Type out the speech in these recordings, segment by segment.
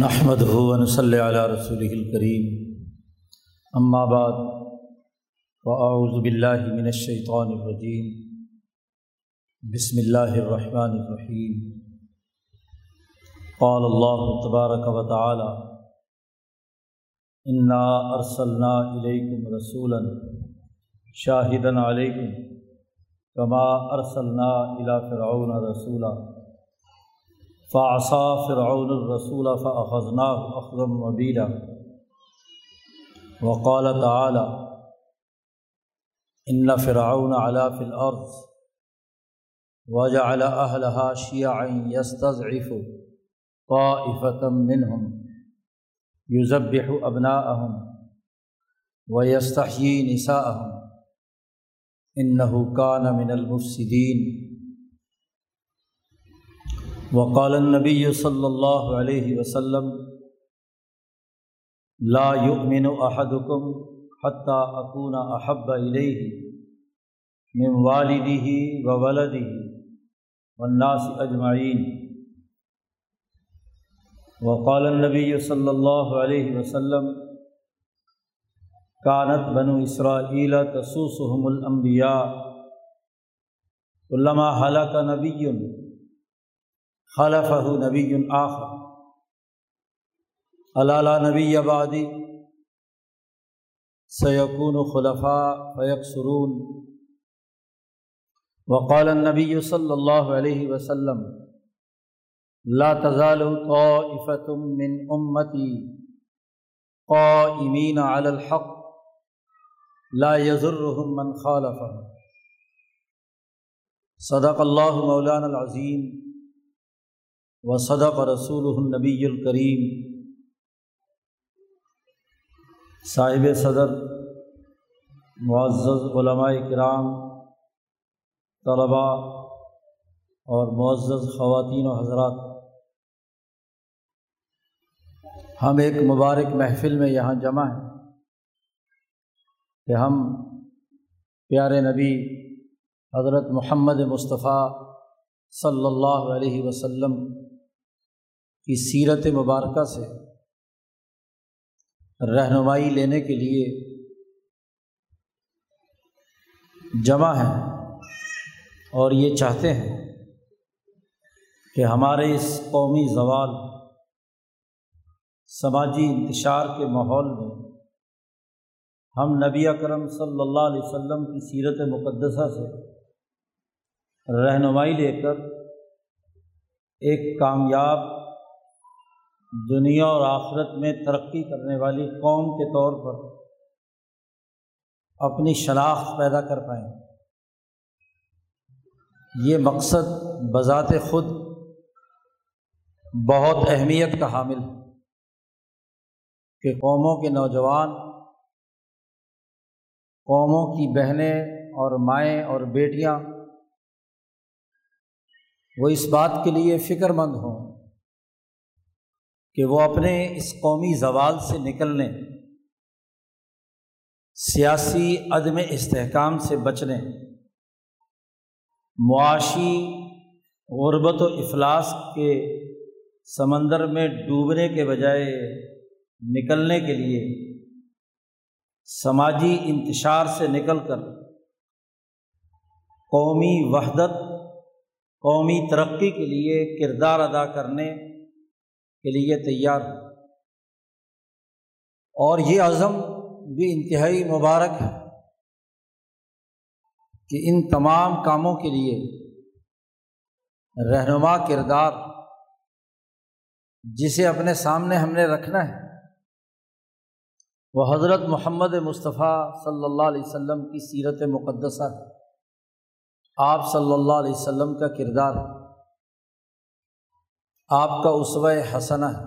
نحمد ہُون صلی علیہ رسول الکریم اما بعد فاعوذ باللہ من الشیطان الرجیم بسم اللہ الرحمن الرحیم قال اللہ تبارک و تعالی انا ارسلنا الیکم رسولا شاہدا علیکم کما ارسلنا الی فرعون رسولا. فعصا فرعون الرسول فاخذناه اخذا مبیلا وقال تعالی ان فرعون علا في الارض وجعل اهلها شيعا يستضعف طائفة منهم، يذبح ابناءهم ويستحيي نساءهم. انه كان من المفسدين. وقال النبی صلی اللہ علیہ وسلم، لا يؤمن احدكم حتى اكون احب اليه من والده وولده والناس اجمعین وقال النبی صلی اللہ علیہ وسلم کانت بنو اسرائیل تسوسهم الانبیاء علامہ حلق نبی خلف نبی آخر. علالہ نبی آبادی سیقون خلفاء فیق سرون وقال النبی صلی اللہ علیہ وسلم، لا تزال طائفة من امتی قائمین علی الحق، لا يضرهم من خالفهم. صدق اللہ مولانا العظیم و صدق رسول النبی الکریم صاحب صدر، معزز علماء کرام، طلباء اور معزز خواتین و حضرات، ہم ایک مبارک محفل میں یہاں جمع ہیں کہ ہم پیارے نبی حضرت محمد مصطفیٰ صلی اللہ علیہ وسلم کی سیرت مبارکہ سے رہنمائی لینے کے لیے جمع ہیں اور یہ چاہتے ہیں کہ ہمارے اس قومی زوال سماجی انتشار کے ماحول میں ہم نبی اکرم صلی اللہ علیہ وسلم کی سیرت مقدسہ سے رہنمائی لے کر ایک کامیاب دنیا اور آخرت میں ترقی کرنے والی قوم کے طور پر اپنی شناخت پیدا کر پائیں۔ یہ مقصد بذات خود بہت اہمیت کا حامل ہے کہ قوموں کے نوجوان، قوموں کی بہنیں اور مائیں اور بیٹیاں وہ اس بات کے لیے فکر مند ہوں کہ وہ اپنے اس قومی زوال سے نکلنے، سیاسی عدم استحکام سے بچنے، معاشی غربت و افلاس کے سمندر میں ڈوبنے کے بجائے نکلنے کے لیے سماجی انتشار سے نکل کر قومی وحدت، قومی ترقی کے لیے کردار ادا کرنے کے لیے تیار ہوں۔ اور یہ عزم بھی انتہائی مبارک ہے کہ ان تمام کاموں کے لیے رہنما کردار جسے اپنے سامنے ہم نے رکھنا ہے، وہ حضرت محمد مصطفیٰ صلی اللہ علیہ وسلم کی سیرت مقدسہ ہے۔ آپ صلی اللہ علیہ وسلم کا کردار ہے۔ آپ کا اسوہ حسنہ ہے۔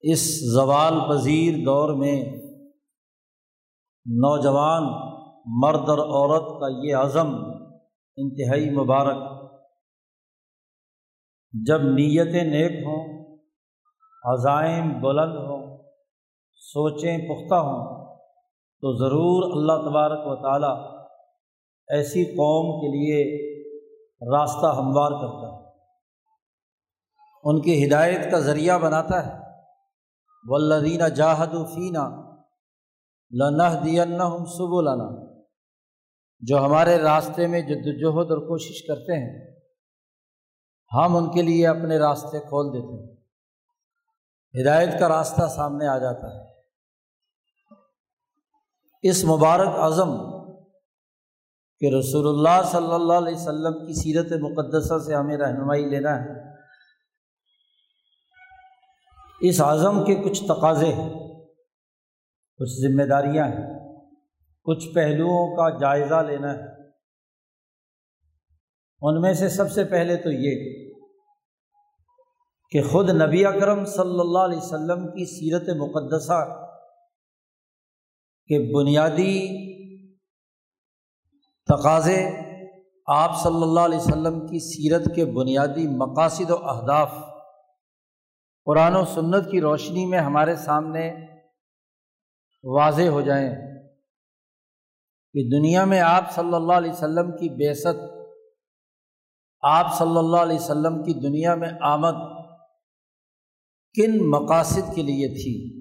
اس زوال پذیر دور میں نوجوان مرد اور عورت کا یہ عزم انتہائی مبارک۔ جب نیتیں نیک ہوں، عزائم بلند ہوں، سوچیں پختہ ہوں، تو ضرور اللہ تبارک و تعالیٰ ایسی قوم کے لیے راستہ ہموار کرتا ہے۔ ان کی ہدایت کا ذریعہ بناتا ہے۔ ولدینہ جاہد فینہ لنح دین سب النا جو ہمارے راستے میں جد وجہد اور کوشش کرتے ہیں، ہم ان کے لیے اپنے راستے کھول دیتے ہیں۔ ہدایت کا راستہ سامنے آ جاتا ہے۔ اس مبارک اعظم کہ رسول اللہ صلی اللہ علیہ وسلم کی سیرت مقدسہ سے ہمیں رہنمائی لینا ہے۔ اس اعظم کے کچھ تقاضے ہیں، کچھ ذمہ داریاں ہیں، کچھ پہلوؤں کا جائزہ لینا ہے۔ ان میں سے سب سے پہلے تو یہ کہ خود نبی اکرم صلی اللہ علیہ وسلم کی سیرت مقدسہ کے بنیادی تقاضے آپ صلی اللہ علیہ وسلم کی سیرت کے بنیادی مقاصد و اہداف قرآن و سنت کی روشنی میں ہمارے سامنے واضح ہو جائیں کہ دنیا میں آپ صلی اللہ علیہ وسلم کی بیست آپ صلی اللہ علیہ وسلم کی دنیا میں آمد کن مقاصد کے لیے تھی؟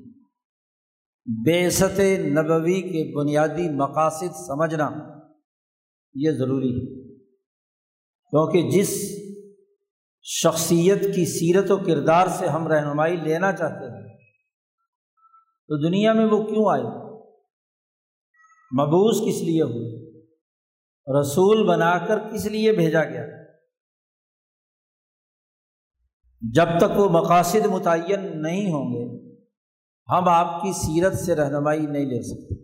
بیست نبوی کے بنیادی مقاصد سمجھنا یہ ضروری ہے۔ کیونکہ جس شخصیت کی سیرت و کردار سے ہم رہنمائی لینا چاہتے ہیں۔ تو دنیا میں وہ کیوں آئے؟ مبوس کس لیے ہوئے؟ رسول بنا کر کس لیے بھیجا گیا؟ جب تک وہ مقاصد متعین نہیں ہوں گے، ہم آپ کی سیرت سے رہنمائی نہیں لے سکتے۔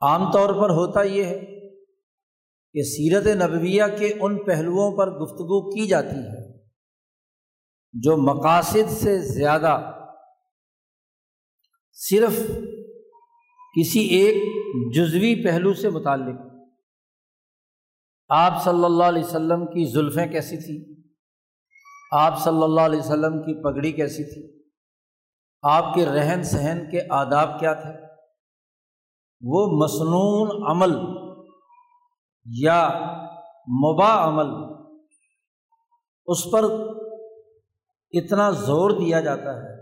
عام طور پر ہوتا یہ ہے کہ سیرت نبویہ کے ان پہلوؤں پر گفتگو کی جاتی ہے جو مقاصد سے زیادہ صرف کسی ایک جزوی پہلو سے متعلق۔ آپ صلی اللہ علیہ وسلم کی زلفیں کیسی تھیں؟ آپ صلی اللہ علیہ وسلم کی پگڑی کیسی تھی؟ آپ کے رہن سہن کے آداب کیا تھے؟ وہ مصنون عمل یا مبا عمل، اس پر اتنا زور دیا جاتا ہے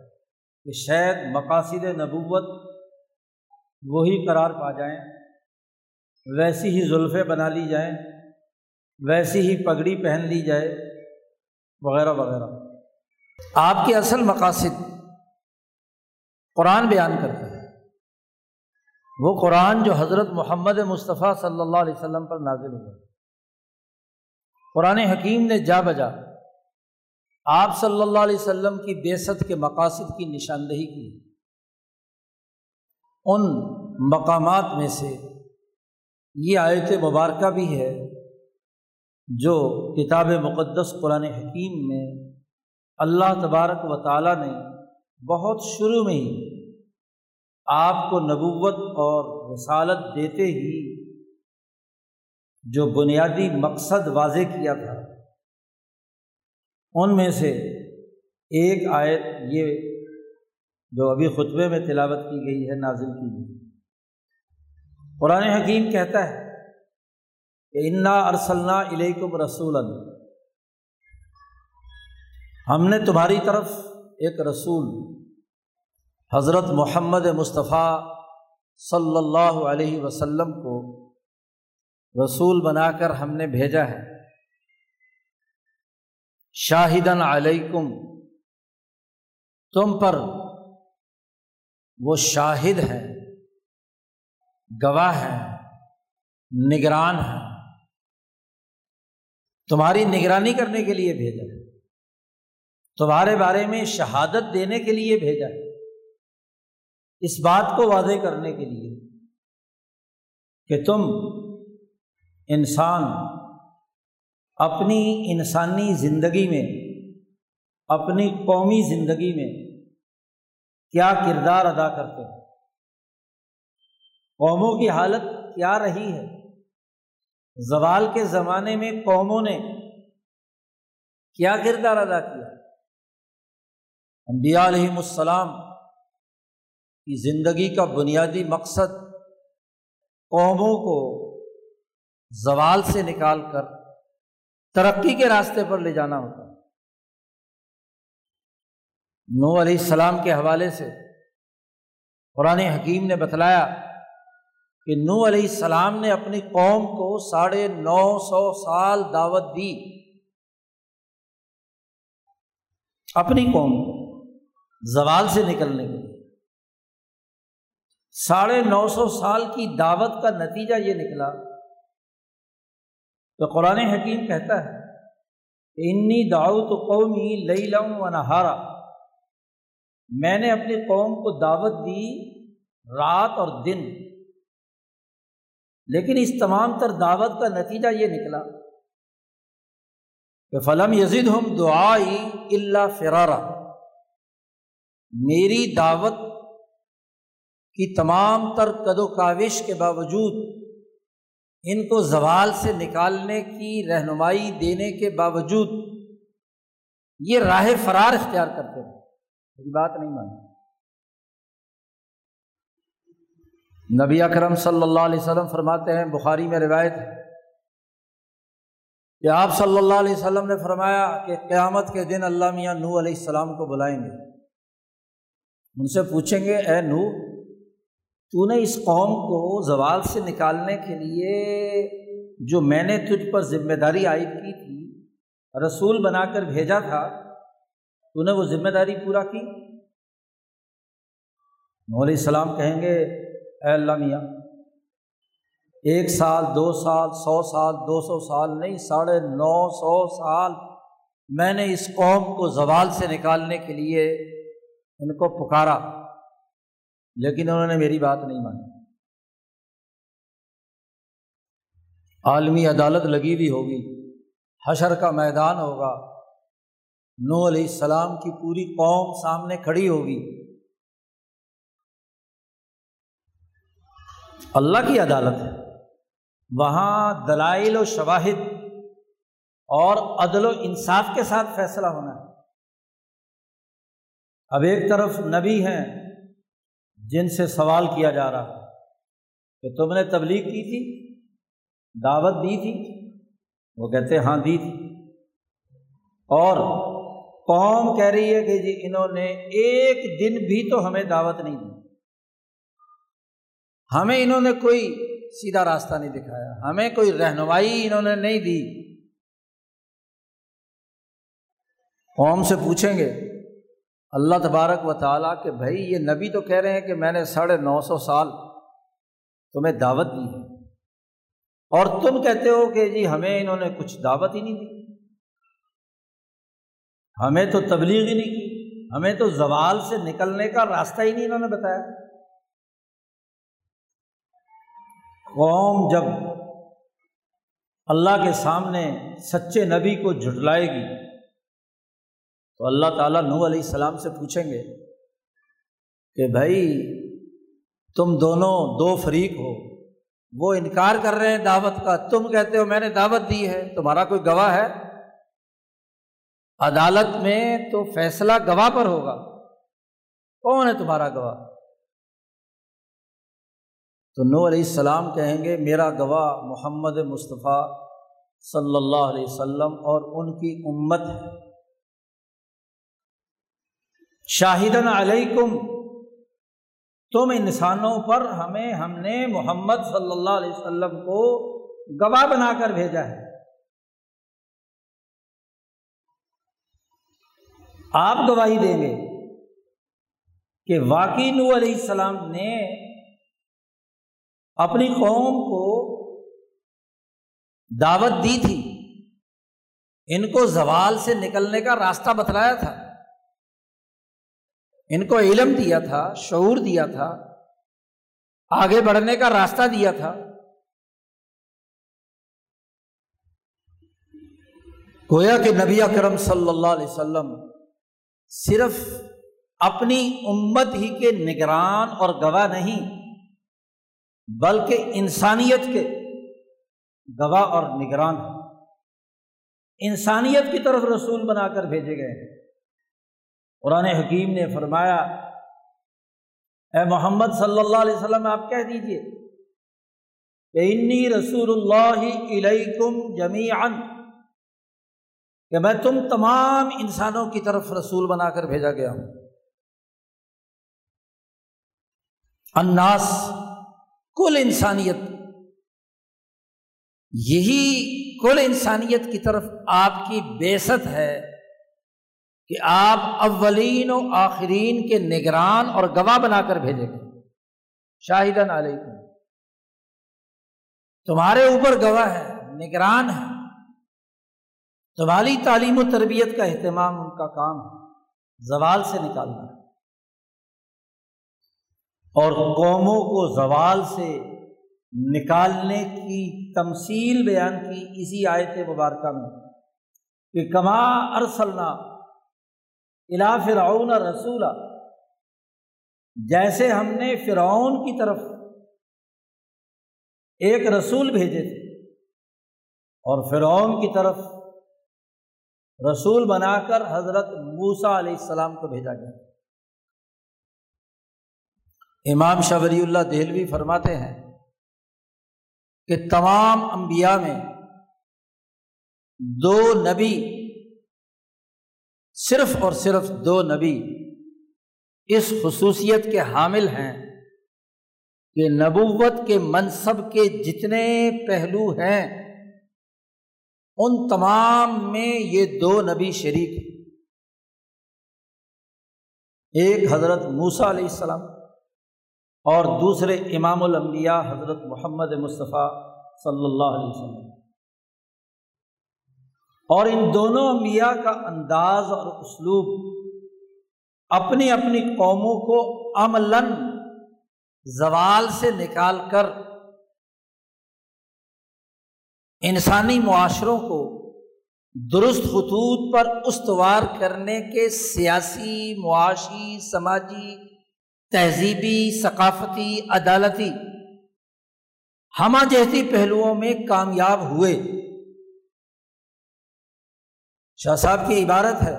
کہ شاید مقاصد نبوت وہی قرار پا جائیں، ویسی ہی زلفیں بنا لی جائیں، ویسی ہی پگڑی پہن لی جائے، وغیرہ وغیرہ۔ آپ کے اصل مقاصد قرآن بیان کرتا وہ قرآن جو حضرت محمد مصطفیٰ صلی اللہ علیہ وسلم پر نازل ہوا قرآن حکیم نے جا بجا آپ صلی اللہ علیہ وسلم کی بیست کے مقاصد کی نشاندہی کی۔ ان مقامات میں سے یہ آیت مبارکہ بھی ہے جو کتاب مقدس قرآن حکیم میں اللہ تبارک و تعالیٰ نے بہت شروع میں ہی آپ کو نبوت اور رسالت دیتے ہی جو بنیادی مقصد واضح کیا تھا، ان میں سے ایک آیت یہ جو ابھی خطبے میں تلاوت کی گئی ہے، نازل کی گئی۔ قرآن حکیم کہتا ہے کہ انا ارسلنا علیکم رسول ہم نے تمہاری طرف ایک رسول حضرت محمد مصطفیٰ صلی اللہ علیہ وسلم کو رسول بنا کر ہم نے بھیجا ہے۔ شاہدن علیکم، تم پر وہ شاہد ہے، گواہ ہے، نگران ہے۔ تمہاری نگرانی کرنے کے لیے بھیجا ہے۔ تمہارے بارے میں شہادت دینے کے لیے بھیجا ہے۔ اس بات کو واضح کرنے کے لیے کہ تم انسان اپنی انسانی زندگی میں، اپنی قومی زندگی میں کیا کردار ادا کرتے ہیں قوموں کی حالت کیا رہی ہے؟ زوال کے زمانے میں قوموں نے کیا کردار ادا کیا؟ انبیاء علیہم السلام کی زندگی کا بنیادی مقصد قوموں کو زوال سے نکال کر ترقی کے راستے پر لے جانا ہوتا ہے۔ نو علیہ السلام کے حوالے سے قرآن حکیم نے بتلایا کہ نو علیہ السلام نے اپنی قوم کو ساڑھے نو سو سال دعوت دی۔ اپنی قوم زوال سے نکلنے کے لیے ساڑھے نو سو سال کی دعوت کا نتیجہ یہ نکلا تو قرآن حکیم کہتا ہے انی دعوت قومی لئی لم و نہارا۔ میں نے اپنی قوم کو دعوت دی رات اور دن۔ لیکن اس تمام تر دعوت کا نتیجہ یہ نکلا کہ فلم یزید ہم دعائی اللہ فرارا۔ میری دعوت کی تمام تر قد و کاوش کے باوجود ان کو زوال سے نکالنے کی رہنمائی دینے کے باوجود یہ راہ فرار اختیار کرتے ہیں۔ میری بات نہیں مانی۔ نبی اکرم صلی اللہ علیہ وسلم فرماتے ہیں، بخاری میں روایت ہے کہ آپ صلی اللہ علیہ وسلم نے فرمایا کہ قیامت کے دن اللہ میاں نو علیہ السلام کو بلائیں گے۔ ان سے پوچھیں گے، اے نو تو نے اس قوم کو زوال سے نکالنے کے لیے جو میں نے تجھ پر ذمہ داری عائد کی تھی، رسول بنا کر بھیجا تھا تو نے وہ ذمہ داری پورا کی؟ علیہ السلام کہیں گے، اے اللہ میاں، ایک سال، دو سال، سو سال، دو سو سال نہیں، ساڑھے نو سو سال میں نے اس قوم کو زوال سے نکالنے کے لیے ان کو پکارا۔ لیکن انہوں نے میری بات نہیں مانی۔ عالمی عدالت لگی ہوئی ہوگی، حشر کا میدان ہوگا نو علیہ السلام کی پوری قوم سامنے کھڑی ہوگی۔ اللہ کی عدالت ہے۔ وہاں دلائل و شواہد اور عدل و انصاف کے ساتھ فیصلہ ہونا ہے۔ اب ایک طرف نبی ہیں جن سے سوال کیا جا رہا کہ تم نے تبلیغ کی تھی، دعوت دی تھی؟ وہ کہتے ہاں دی تھی۔ اور قوم کہہ رہی ہے کہ جی انہوں نے ایک دن بھی تو ہمیں دعوت نہیں دی۔ ہمیں انہوں نے کوئی سیدھا راستہ نہیں دکھایا، ہمیں کوئی رہنمائی انہوں نے نہیں دی۔ قوم سے پوچھیں گے اللہ تبارک و تعالیٰ کہ بھائی، یہ نبی تو کہہ رہے ہیں کہ میں نے ساڑھے نو سو سال تمہیں دعوت دی ہے۔ اور تم کہتے ہو کہ جی ہمیں انہوں نے کچھ دعوت ہی نہیں دی۔ ہمیں تو تبلیغ ہی نہیں کی۔ ہمیں تو زوال سے نکلنے کا راستہ ہی نہیں انہوں نے بتایا۔ قوم جب اللہ کے سامنے سچے نبی کو جھٹلائے گی تو اللہ تعالیٰ نو علیہ السلام سے پوچھیں گے کہ بھائی تم دونوں دو فریق ہو، وہ انکار کر رہے ہیں دعوت کا، تم کہتے ہو میں نے دعوت دی ہے، تمہارا کوئی گواہ ہے؟ عدالت میں تو فیصلہ گواہ پر ہوگا، کون ہے تمہارا گواہ؟ تو نو علیہ السلام کہیں گے، میرا گواہ محمد مصطفیٰ صلی اللہ علیہ وسلم اور ان کی امت ہے۔ شاہدن علیکم۔ تم انسانوں پر ہمیں، ہم نے محمد صلی اللہ علیہ وسلم کو گواہ بنا کر بھیجا ہے۔ آپ گواہی دیں گے کہ واقعی نو علیہ السلام نے اپنی قوم کو دعوت دی تھی۔ ان کو زوال سے نکلنے کا راستہ بتلایا تھا۔ ان کو علم دیا تھا، شعور دیا تھا، آگے بڑھنے کا راستہ دیا تھا۔ گویا کہ نبی اکرم صلی اللہ علیہ وسلم صرف اپنی امت ہی کے نگران اور گواہ نہیں، بلکہ انسانیت کے گواہ اور نگران انسانیت کی طرف رسول بنا کر بھیجے گئے ہیں۔ قرآن حکیم نے فرمایا، اے محمد صلی اللہ علیہ وسلم، آپ کہہ دیجیے کہ انی رسول اللہ علیکم جمی کہ میں تم تمام انسانوں کی طرف رسول بنا کر بھیجا گیا ہوں۔ اناس کل انسانیت، یہی کل انسانیت کی طرف آپ کی بیست ہے۔ کہ آپ اولین و آخرین کے نگران اور گواہ بنا کر بھیجیں گے شاہدن علیکم۔ تمہارے اوپر گواہ ہے، نگران ہے۔ تمہاری تعلیم و تربیت کا اہتمام ان کا کام ہے۔ زوال سے نکالنا۔ ہے اور قوموں کو زوال سے نکالنے کی تمثیل بیان کی اسی آیت مبارکہ میں کہ کما ارسلنا الا فرعون رسولہ جیسے ہم نے فرعون کی طرف ایک رسول بھیجے تھے اور فرعون کی طرف رسول بنا کر حضرت موسا علیہ السلام کو بھیجا گیا۔ امام شبری اللہ دہلوی فرماتے ہیں کہ تمام انبیاء میں دو نبی صرف اور صرف دو نبی اس خصوصیت کے حامل ہیں کہ نبوت کے منصب کے جتنے پہلو ہیں، ان تمام میں یہ دو نبی شریک ایک حضرت موسا علیہ السلام اور دوسرے امام الانبیاء حضرت محمد مصطفیٰ صلی اللہ علیہ وسلم۔ اور ان دونوں انبیاء کا انداز اور اسلوب اپنی اپنی قوموں کو عملاً زوال سے نکال کر انسانی معاشروں کو درست خطوط پر استوار کرنے کے سیاسی، معاشی، سماجی، تہذیبی، ثقافتی، عدالتی، ہمہ جہتی پہلوؤں میں کامیاب ہوئے۔ شاہ صاحب کی عبارت ہے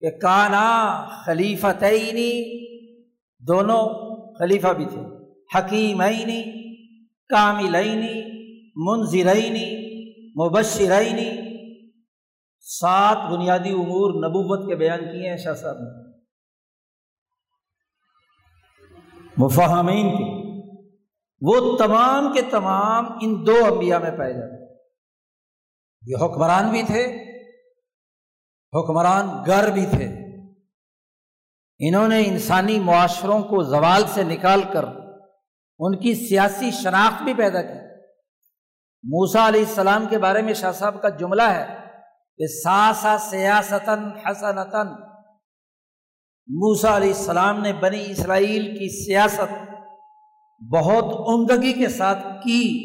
کہ کانا خلیفہ تعینی دونوں خلیفہ بھی تھے حکیمینی کاملینی منظرینی مبشرینی سات بنیادی امور نبوت کے بیان کیے ہیں شاہ صاحب نے۔ مفہمین کے۔ وہ تمام کے تمام ان دو انبیاء میں پائے جاتے یہ حکمران بھی تھے حکمران گر بھی تھے۔ انہوں نے انسانی معاشروں کو زوال سے نکال کر ان کی سیاسی شناخت بھی پیدا کی۔ موسا علیہ السلام کے بارے میں شاہ صاحب کا جملہ ہے کہ سا سا سیاستن حسنتن موسا علیہ السلام نے بنی اسرائیل کی سیاست بہت عمدگی کے ساتھ کی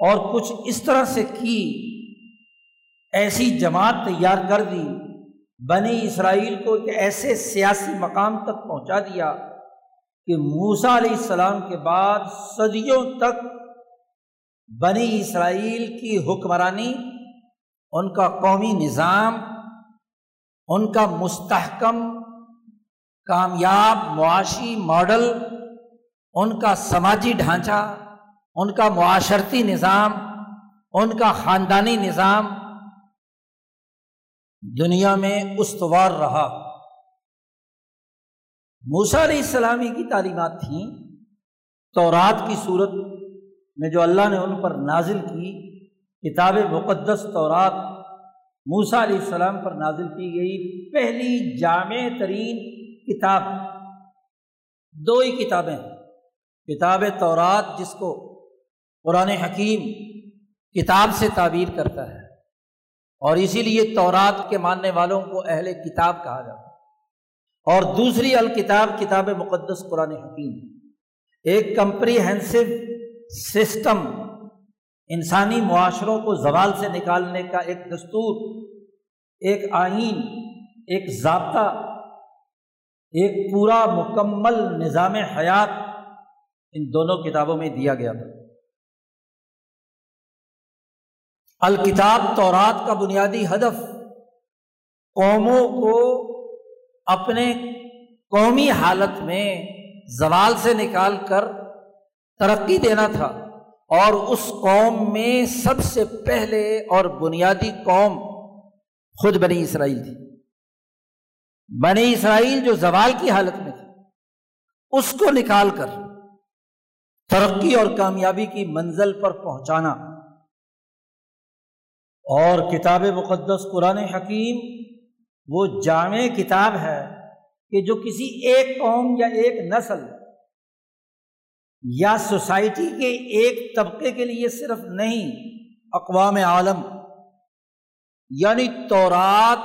اور کچھ اس طرح سے کی۔ ایسی جماعت تیار کر دی۔ بنی اسرائیل کو ایک ایسے سیاسی مقام تک پہنچا دیا کہ موسا علیہ السلام کے بعد صدیوں تک بنی اسرائیل کی حکمرانی، ان کا قومی نظام، ان کا مستحکم، کامیاب معاشی ماڈل، ان کا سماجی ڈھانچہ، ان کا معاشرتی نظام، ان کا خاندانی نظام دنیا میں استوار رہا۔ موسا علیہ السلامی کی تعلیمات تھیں۔ تو رات کی صورت میں جو اللہ نے ان پر نازل کی، کتاب مقدس تورات موسا علیہ السلام پر نازل کی گئی۔ پہلی جامع ترین کتاب، دو ہی کتابیں کتاب تورات جس کو قرآن حکیم کتاب سے تعبیر کرتا ہے۔ اور اسی لیے تورات کے ماننے والوں کو اہل کتاب کہا جاتا اور دوسری الکتاب، کتاب مقدس قرآن حکیم۔ ایک کمپریہنسو سسٹم انسانی معاشروں کو زوال سے نکالنے کا ایک دستور، ایک آئین، ایک ضابطہ، ایک پورا مکمل نظام حیات ان دونوں کتابوں میں دیا گیا تھا۔ الکتاب تورات کا بنیادی ہدف قوموں کو اپنے قومی حالت میں زوال سے نکال کر ترقی دینا تھا اور اس قوم میں سب سے پہلے اور بنیادی قوم خود بنی اسرائیل تھی۔ بنی اسرائیل جو زوال کی حالت میں تھی، اس کو نکال کر ترقی اور کامیابی کی منزل پر پہنچانا۔ اور کتاب مقدس قرآن حکیم وہ جامع کتاب ہے کہ جو کسی ایک قوم یا ایک نسل یا سوسائٹی کے ایک طبقے کے لیے صرف نہیں، اقوام عالم یعنی تورات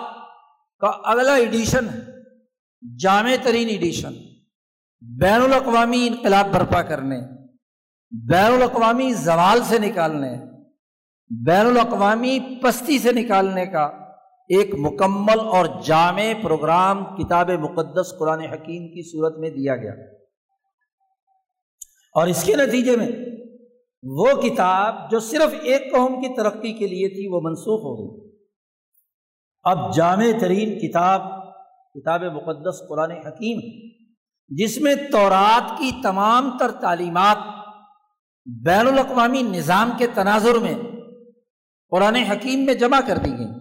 کا اگلا ایڈیشن ہے، جامع ترین ایڈیشن، بین الاقوامی انقلاب برپا کرنے، بین الاقوامی زوال سے نکالنے۔ بین الاقوامی پستی سے نکالنے کا ایک مکمل اور جامع پروگرام کتاب مقدس قرآن حکیم کی صورت میں دیا گیا۔ اور اس کے نتیجے میں وہ کتاب جو صرف ایک قوم کی ترقی کے لیے تھی وہ منسوخ ہو گئی۔ اب جامع ترین کتاب کتاب مقدس قرآن حکیم، جس میں تورات کی تمام تر تعلیمات بین الاقوامی نظام کے تناظر میں قرآن حکیم میں جمع کر دی گئی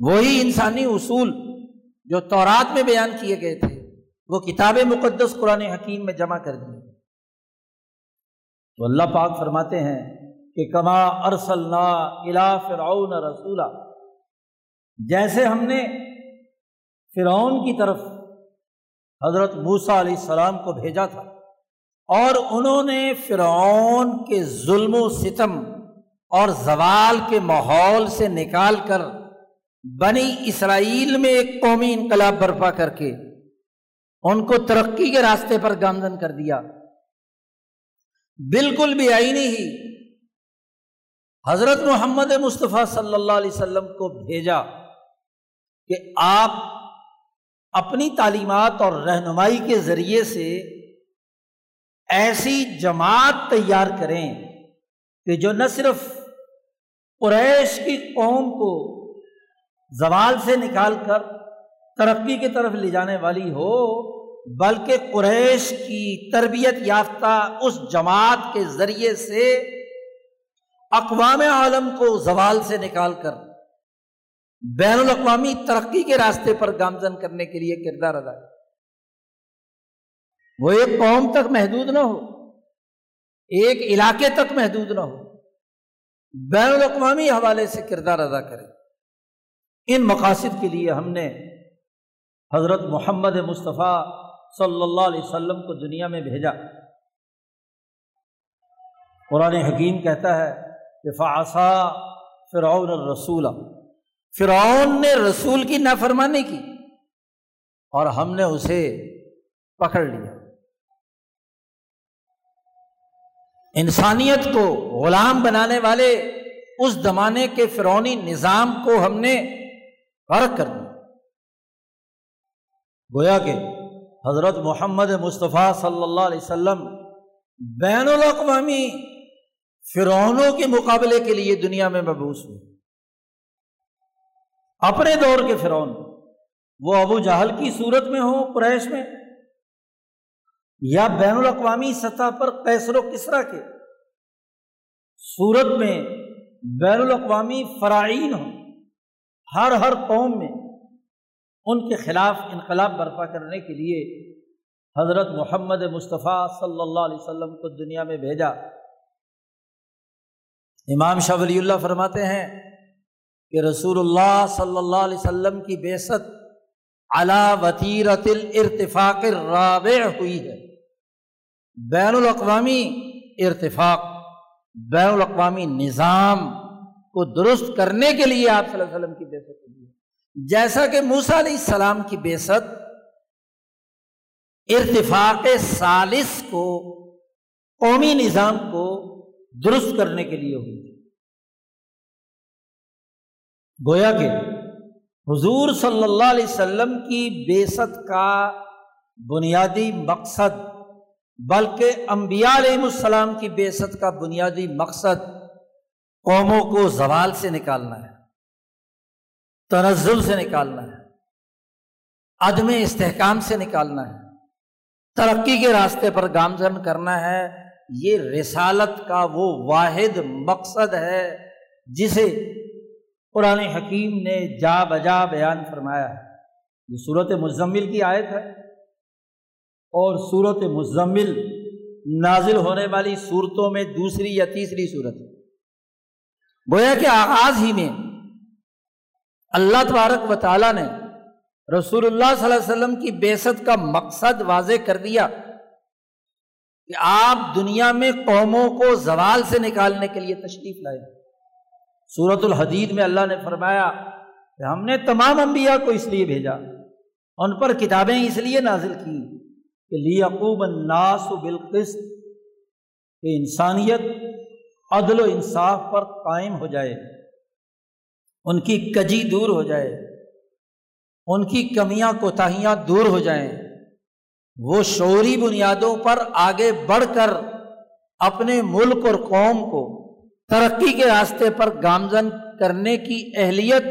وہی انسانی اصول جو تورات میں بیان کیے گئے تھے، وہ کتاب مقدس قرآن حکیم میں جمع کر دیے تو اللہ پاک فرماتے ہیں کہ کما ارسل الا فرعون رسولہ جیسے ہم نے فرعون کی طرف حضرت موسا علیہ السلام کو بھیجا تھا، اور انہوں نے فرعون کے ظلم و ستم اور زوال کے ماحول سے نکال کر بنی اسرائیل میں ایک قومی انقلاب برپا کر کے ان کو ترقی کے راستے پر گامزن کر دیا۔ بالکل بھی آئینی ہی حضرت محمد مصطفیٰ صلی اللہ علیہ وسلم کو بھیجا کہ آپ اپنی تعلیمات اور رہنمائی کے ذریعے سے ایسی جماعت تیار کریں کہ جو نہ صرف قریش کی قوم کو زوال سے نکال کر ترقی کی طرف لے جانے والی ہو، بلکہ قریش کی تربیت یافتہ اس جماعت کے ذریعے سے اقوام عالم کو زوال سے نکال کر بین الاقوامی ترقی کے راستے پر گامزن کرنے کے لیے کردار ادا وہ ایک قوم تک محدود نہ ہو، ایک علاقے تک محدود نہ ہو۔ بین الاقوامی حوالے سے کردار ادا کرے ان مقاصد کے لیے ہم نے حضرت محمد مصطفیٰ صلی اللہ علیہ وسلم کو دنیا میں بھیجا۔ قرآن حکیم کہتا ہے کہ فاصا فرعون الرسول۔ فرعون نے رسول کی نافرمانی کی اور ہم نے اسے پکڑ لیا۔ انسانیت کو غلام بنانے والے اس زمانے کے فرونی نظام کو ہم نے فرق کر دیا۔ گویا کہ حضرت محمد مصطفیٰ صلی اللہ علیہ وسلم بین الاقوامی فرعونوں کے مقابلے کے لیے دنیا میں مبوس ہوئے۔ اپنے دور کے فرعون، وہ ابو جہل کی صورت میں ہو قریش میں۔ یا بین الاقوامی سطح پر کیسر و کسرا کے صورت میں بین الاقوامی فرائین ہوں، ہر ہر قوم میں ان کے خلاف انقلاب برپا کرنے کے لیے حضرت محمد مصطفیٰ صلی اللہ علیہ وسلم کو دنیا میں بھیجا۔ امام شاہ ولی اللہ فرماتے ہیں کہ رسول اللہ صلی اللہ علیہ وسلم کی بیست علا وطیرت الرتفاق رابع ہوئی ہے۔ بین الاقوامی ارتفاق، بین الاقوامی نظام کو درست کرنے کے لیے آپ صلی اللہ علیہ وسلم کی بیست ہوئی ہے۔ جیسا کہ موسا علیہ السلام کی بیست ارتفاق سالس کو، قومی نظام کو درست کرنے کے لیے ہوئی گویا کہ حضور صلی اللہ علیہ وسلم کی بیست کا بنیادی مقصد بلکہ انبیاء علیہ السلام کی بیست کا بنیادی مقصد قوموں کو زوال سے نکالنا ہے، تنزل سے نکالنا ہے، عدم استحکام سے نکالنا ہے، ترقی کے راستے پر گامزن کرنا ہے۔ یہ رسالت کا وہ واحد مقصد ہے جسے قرآن حکیم نے جا بجا بیان فرمایا۔ ہے یہ صورت مزمل کی آیت ہے۔ اور صورت مزمل نازل ہونے والی صورتوں میں دوسری یا تیسری صورت گویا کہ آغاز ہی میں اللہ تبارک و تعالیٰ نے رسول اللہ صلی اللہ علیہ وسلم کی بیست کا مقصد واضح کر دیا کہ آپ دنیا میں قوموں کو زوال سے نکالنے کے لیے تشریف لائے۔ صورت الحدید میں اللہ نے فرمایا کہ ہم نے تمام انبیاء کو اس لیے بھیجا، ان پر کتابیں اس لیے نازل کی کہ لیقوب الناس بالقسط، کہ انسانیت عدل و انصاف پر قائم ہو جائے، ان کی کجی دور ہو جائے، ان کی کمیاں کوتاہیاں دور ہو جائیں، وہ شعوری بنیادوں پر آگے بڑھ کر اپنے ملک اور قوم کو ترقی کے راستے پر گامزن کرنے کی اہلیت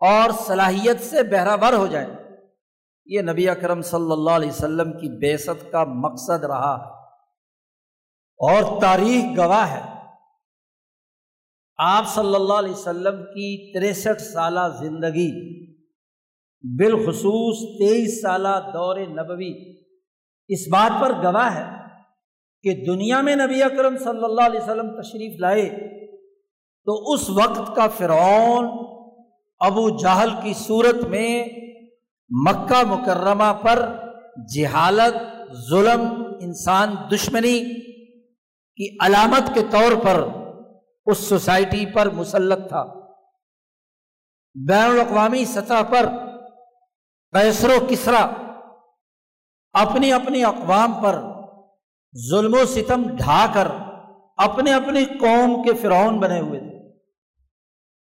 اور صلاحیت سے بہرابر ہو جائے یہ نبی اکرم صلی اللہ علیہ وسلم کی بیست کا مقصد رہا۔ ہے اور تاریخ گواہ ہے۔ آپ صلی اللہ علیہ وسلم کی تریسٹھ سالہ زندگی، بالخصوص تیئیس سالہ دور نبوی، اس بات پر گواہ ہے کہ دنیا میں نبی اکرم صلی اللہ علیہ وسلم تشریف لائے تو اس وقت کا فرعون ابو جہل کی صورت میں مکہ مکرمہ پر جہالت، ظلم، انسان دشمنی کی علامت کے طور پر اس سوسائٹی پر مسلط تھا۔ بین الاقوامی سطح پر کیسر و کسرا اپنی اپنی اقوام پر ظلم و ستم ڈھا کر اپنے اپنی قوم کے فرعون بنے ہوئے تھے۔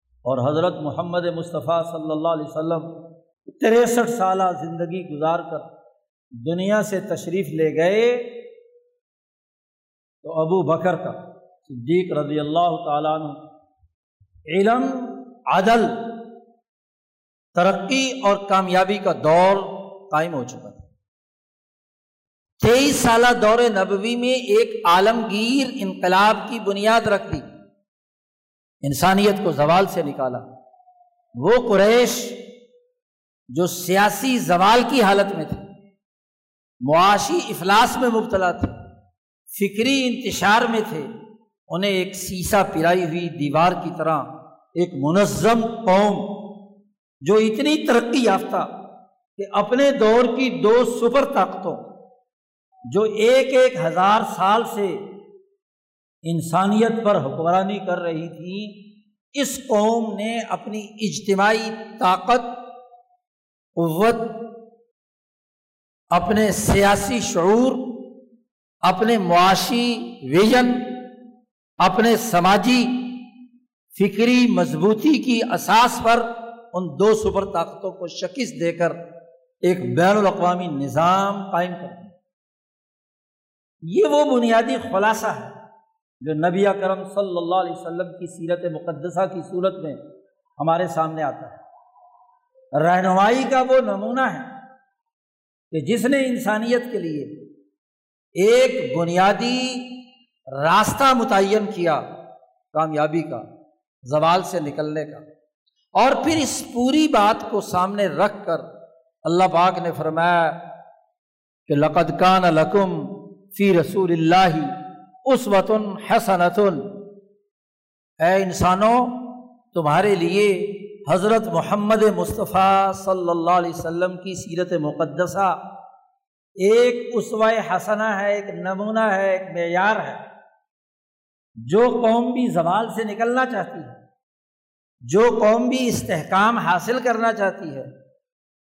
اور حضرت محمد مصطفیٰ صلی اللہ علیہ وسلم تریسٹھ سالہ زندگی گزار کر دنیا سے تشریف لے گئے تو ابو بکر کا صدیق رضی اللہ تعالیٰ عنہ علم، عدل، ترقی اور کامیابی کا دور قائم ہو چکا تھا۔ تیئیس سالہ دور نبوی میں ایک عالمگیر انقلاب کی بنیاد رکھ دی۔ انسانیت کو زوال سے نکالا۔ وہ قریش جو سیاسی زوال کی حالت میں تھے، معاشی افلاس میں مبتلا تھے، فکری انتشار میں تھے، انہیں ایک سیسا پرائی ہوئی دیوار کی طرح ایک منظم قوم جو اتنی ترقی یافتہ کہ اپنے دور کی دو سپر طاقتوں، جو ایک ایک ہزار سال سے انسانیت پر حکمرانی کر رہی تھی اس قوم نے اپنی اجتماعی طاقت قوت، اپنے سیاسی شعور، اپنے معاشی ویژن، اپنے سماجی فکری مضبوطی کی اساس پر ان دو سپر طاقتوں کو شکست دے کر ایک بین الاقوامی نظام قائم کر یہ وہ بنیادی خلاصہ ہے جو نبی کرم صلی اللہ علیہ وسلم کی سیرت مقدسہ کی صورت میں ہمارے سامنے آتا ہے۔ رہنمائی کا وہ نمونہ ہے کہ جس نے انسانیت کے لیے ایک بنیادی راستہ متعین کیا کامیابی کا، زوال سے نکلنے کا۔ اور پھر اس پوری بات کو سامنے رکھ کر اللہ پاک نے فرمایا کہ لقد کان لکم فی رسول اللہ اس وطن حسنتن۔ اے انسانوں، تمہارے لیے حضرت محمد مصطفیٰ صلی اللہ علیہ وسلم کی سیرت مقدسہ ایک اسوائے حسنہ ہے، ایک نمونہ ہے، ایک معیار ہے۔ جو قوم بھی زوال سے نکلنا چاہتی ہے، جو قوم بھی استحکام حاصل کرنا چاہتی ہے،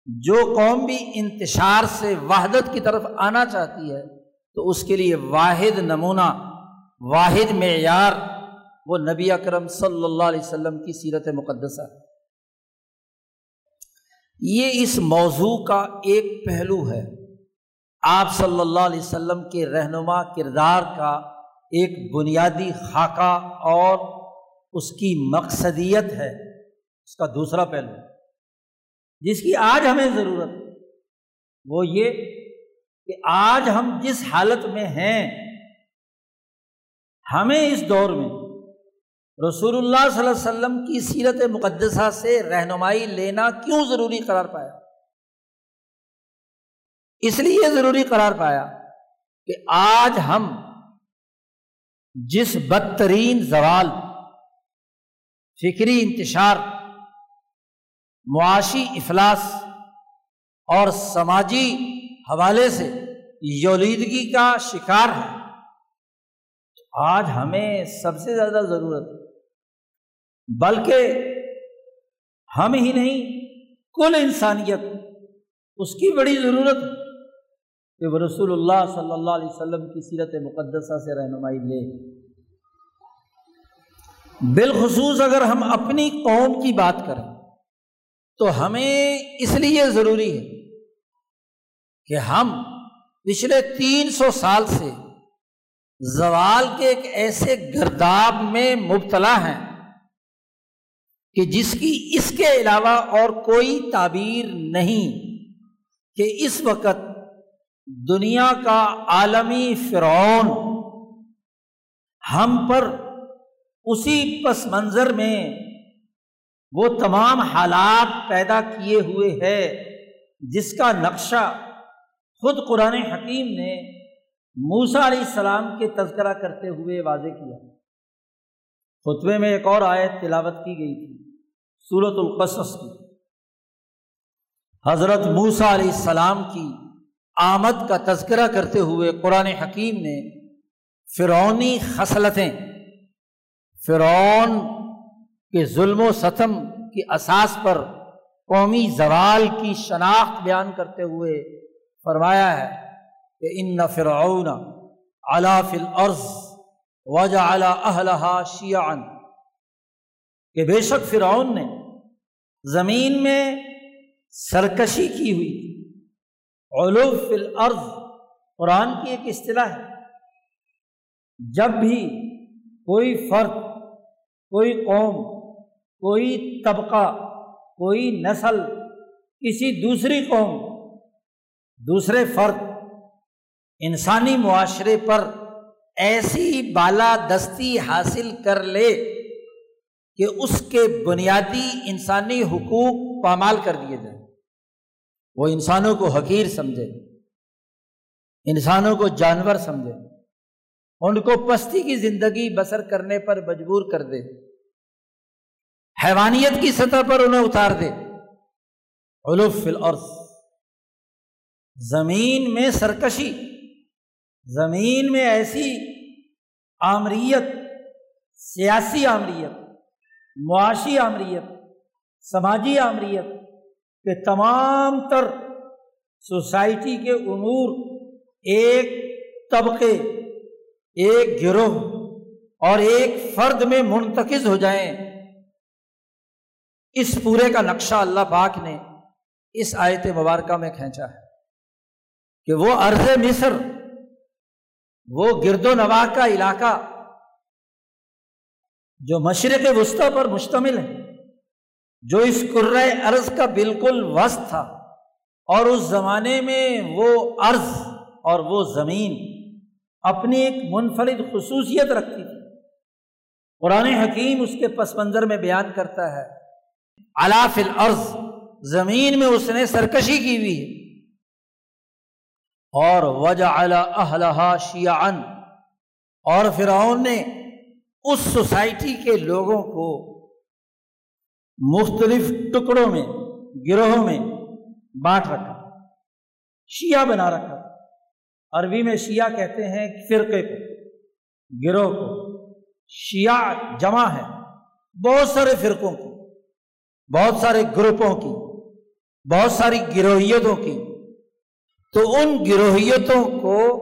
جو قوم بھی انتشار سے وحدت کی طرف آنا چاہتی ہے، تو اس کے لیے واحد نمونہ، واحد معیار وہ نبی اکرم صلی اللہ علیہ وسلم کی سیرت مقدسہ ہے۔ یہ اس موضوع کا ایک پہلو ہے۔ آپ صلی اللہ علیہ وسلم کے رہنما کردار کا ایک بنیادی خاکہ اور اس کی مقصدیت ہے۔ اس کا دوسرا پہلو، جس کی آج ہمیں ضرورت، وہ یہ کہ آج ہم جس حالت میں ہیں، ہمیں اس دور میں رسول اللہ صلی اللہ علیہ وسلم کی سیرت مقدسہ سے رہنمائی لینا کیوں ضروری قرار پایا؟ اس لیے ضروری قرار پایا کہ آج ہم جس بدترین زوال، فکری انتشار، معاشی افلاس اور سماجی حوالے سے یولیدگی کا شکار ہے آج ہمیں سب سے زیادہ ضرورت بلکہ ہم ہی نہیں کل انسانیت؟ اس کی بڑی ضرورت ہے کہ وہ رسول اللہ صلی اللہ علیہ وسلم کی سیرت مقدسہ سے رہنمائی لے۔ بالخصوص اگر ہم اپنی قوم کی بات کریں، تو ہمیں اس لیے ضروری ہے کہ ہم پچھلے تین سو سال سے زوال کے ایک ایسے گرداب میں مبتلا ہیں کہ جس کی اس کے علاوہ اور کوئی تعبیر نہیں کہ اس وقت دنیا کا عالمی فرعون ہم پر اسی پس منظر میں وہ تمام حالات پیدا کیے ہوئے ہے جس کا نقشہ خود قرآن حکیم نے موسا علیہ السلام کے تذکرہ کرتے ہوئے واضح کیا۔ خطبے میں ایک اور آیت تلاوت کی گئی تھی۔ صورت القصص کی۔ حضرت موسا علیہ السلام کی آمد کا تذکرہ کرتے ہوئے قرآن حکیم نے فرونی خصلتیں، فرعون کے ظلم و ستم کی اساس پر قومی زوال کی شناخت بیان کرتے ہوئے فرمایا ہے کہ ان نہ فرعون علا فل عرض وجہ اعلیٰ شیان کہ بے شک فرعون نے زمین میں سرکشی کی ہوئی تھی۔ علوف الارض، قرآن کی ایک اصطلاح ہے۔ جب بھی کوئی فرد، کوئی قوم، کوئی طبقہ، کوئی نسل کسی دوسری قوم، دوسرے فرد انسانی معاشرے پر ایسی بالا دستی حاصل کر لے کہ اس کے بنیادی انسانی حقوق پامال کر دیے جائیں۔ وہ انسانوں کو حقیر سمجھے، انسانوں کو جانور سمجھے، ان کو پستی کی زندگی بسر کرنے پر مجبور کر دے، حیوانیت کی سطح پر انہیں اتار دے۔ علوف الارض، زمین میں سرکشی، زمین میں ایسی آمریت، سیاسی آمریت معاشی آمریت سماجی آمریت کہ تمام تر سوسائٹی کے امور ایک طبقے، ایک گروہ اور ایک فرد میں منتقز ہو جائیں۔ اس پورے کا نقشہ اللہ پاک نے اس آیت مبارکہ میں کھینچا ہے کہ وہ عرض مصر، وہ گرد و نواح کا علاقہ جو مشرق وسطی پر مشتمل ہے جو اس عرض کا بالکل وسط تھا، اور اس زمانے میں وہ عرض اور وہ زمین اپنی ایک منفرد خصوصیت رکھتی تھی۔ قرآن حکیم اس کے پس منظر میں بیان کرتا ہے الاف الارض، زمین میں اس نے سرکشی کی ہوئی ہے۔ اور وجہ اہلہا شیعن اور فرعون نے اس سوسائٹی کے لوگوں کو مختلف ٹکڑوں میں، گروہوں میں بانٹ رکھا، شیعہ بنا رکھا۔ عربی میں شیعہ کہتے ہیں فرقے کو، گروہ کو۔ شیعہ جمع ہے بہت سارے فرقوں کی، بہت سارے گروپوں کی، بہت ساری گروہیتوں کی۔ تو ان گروہیتوں کو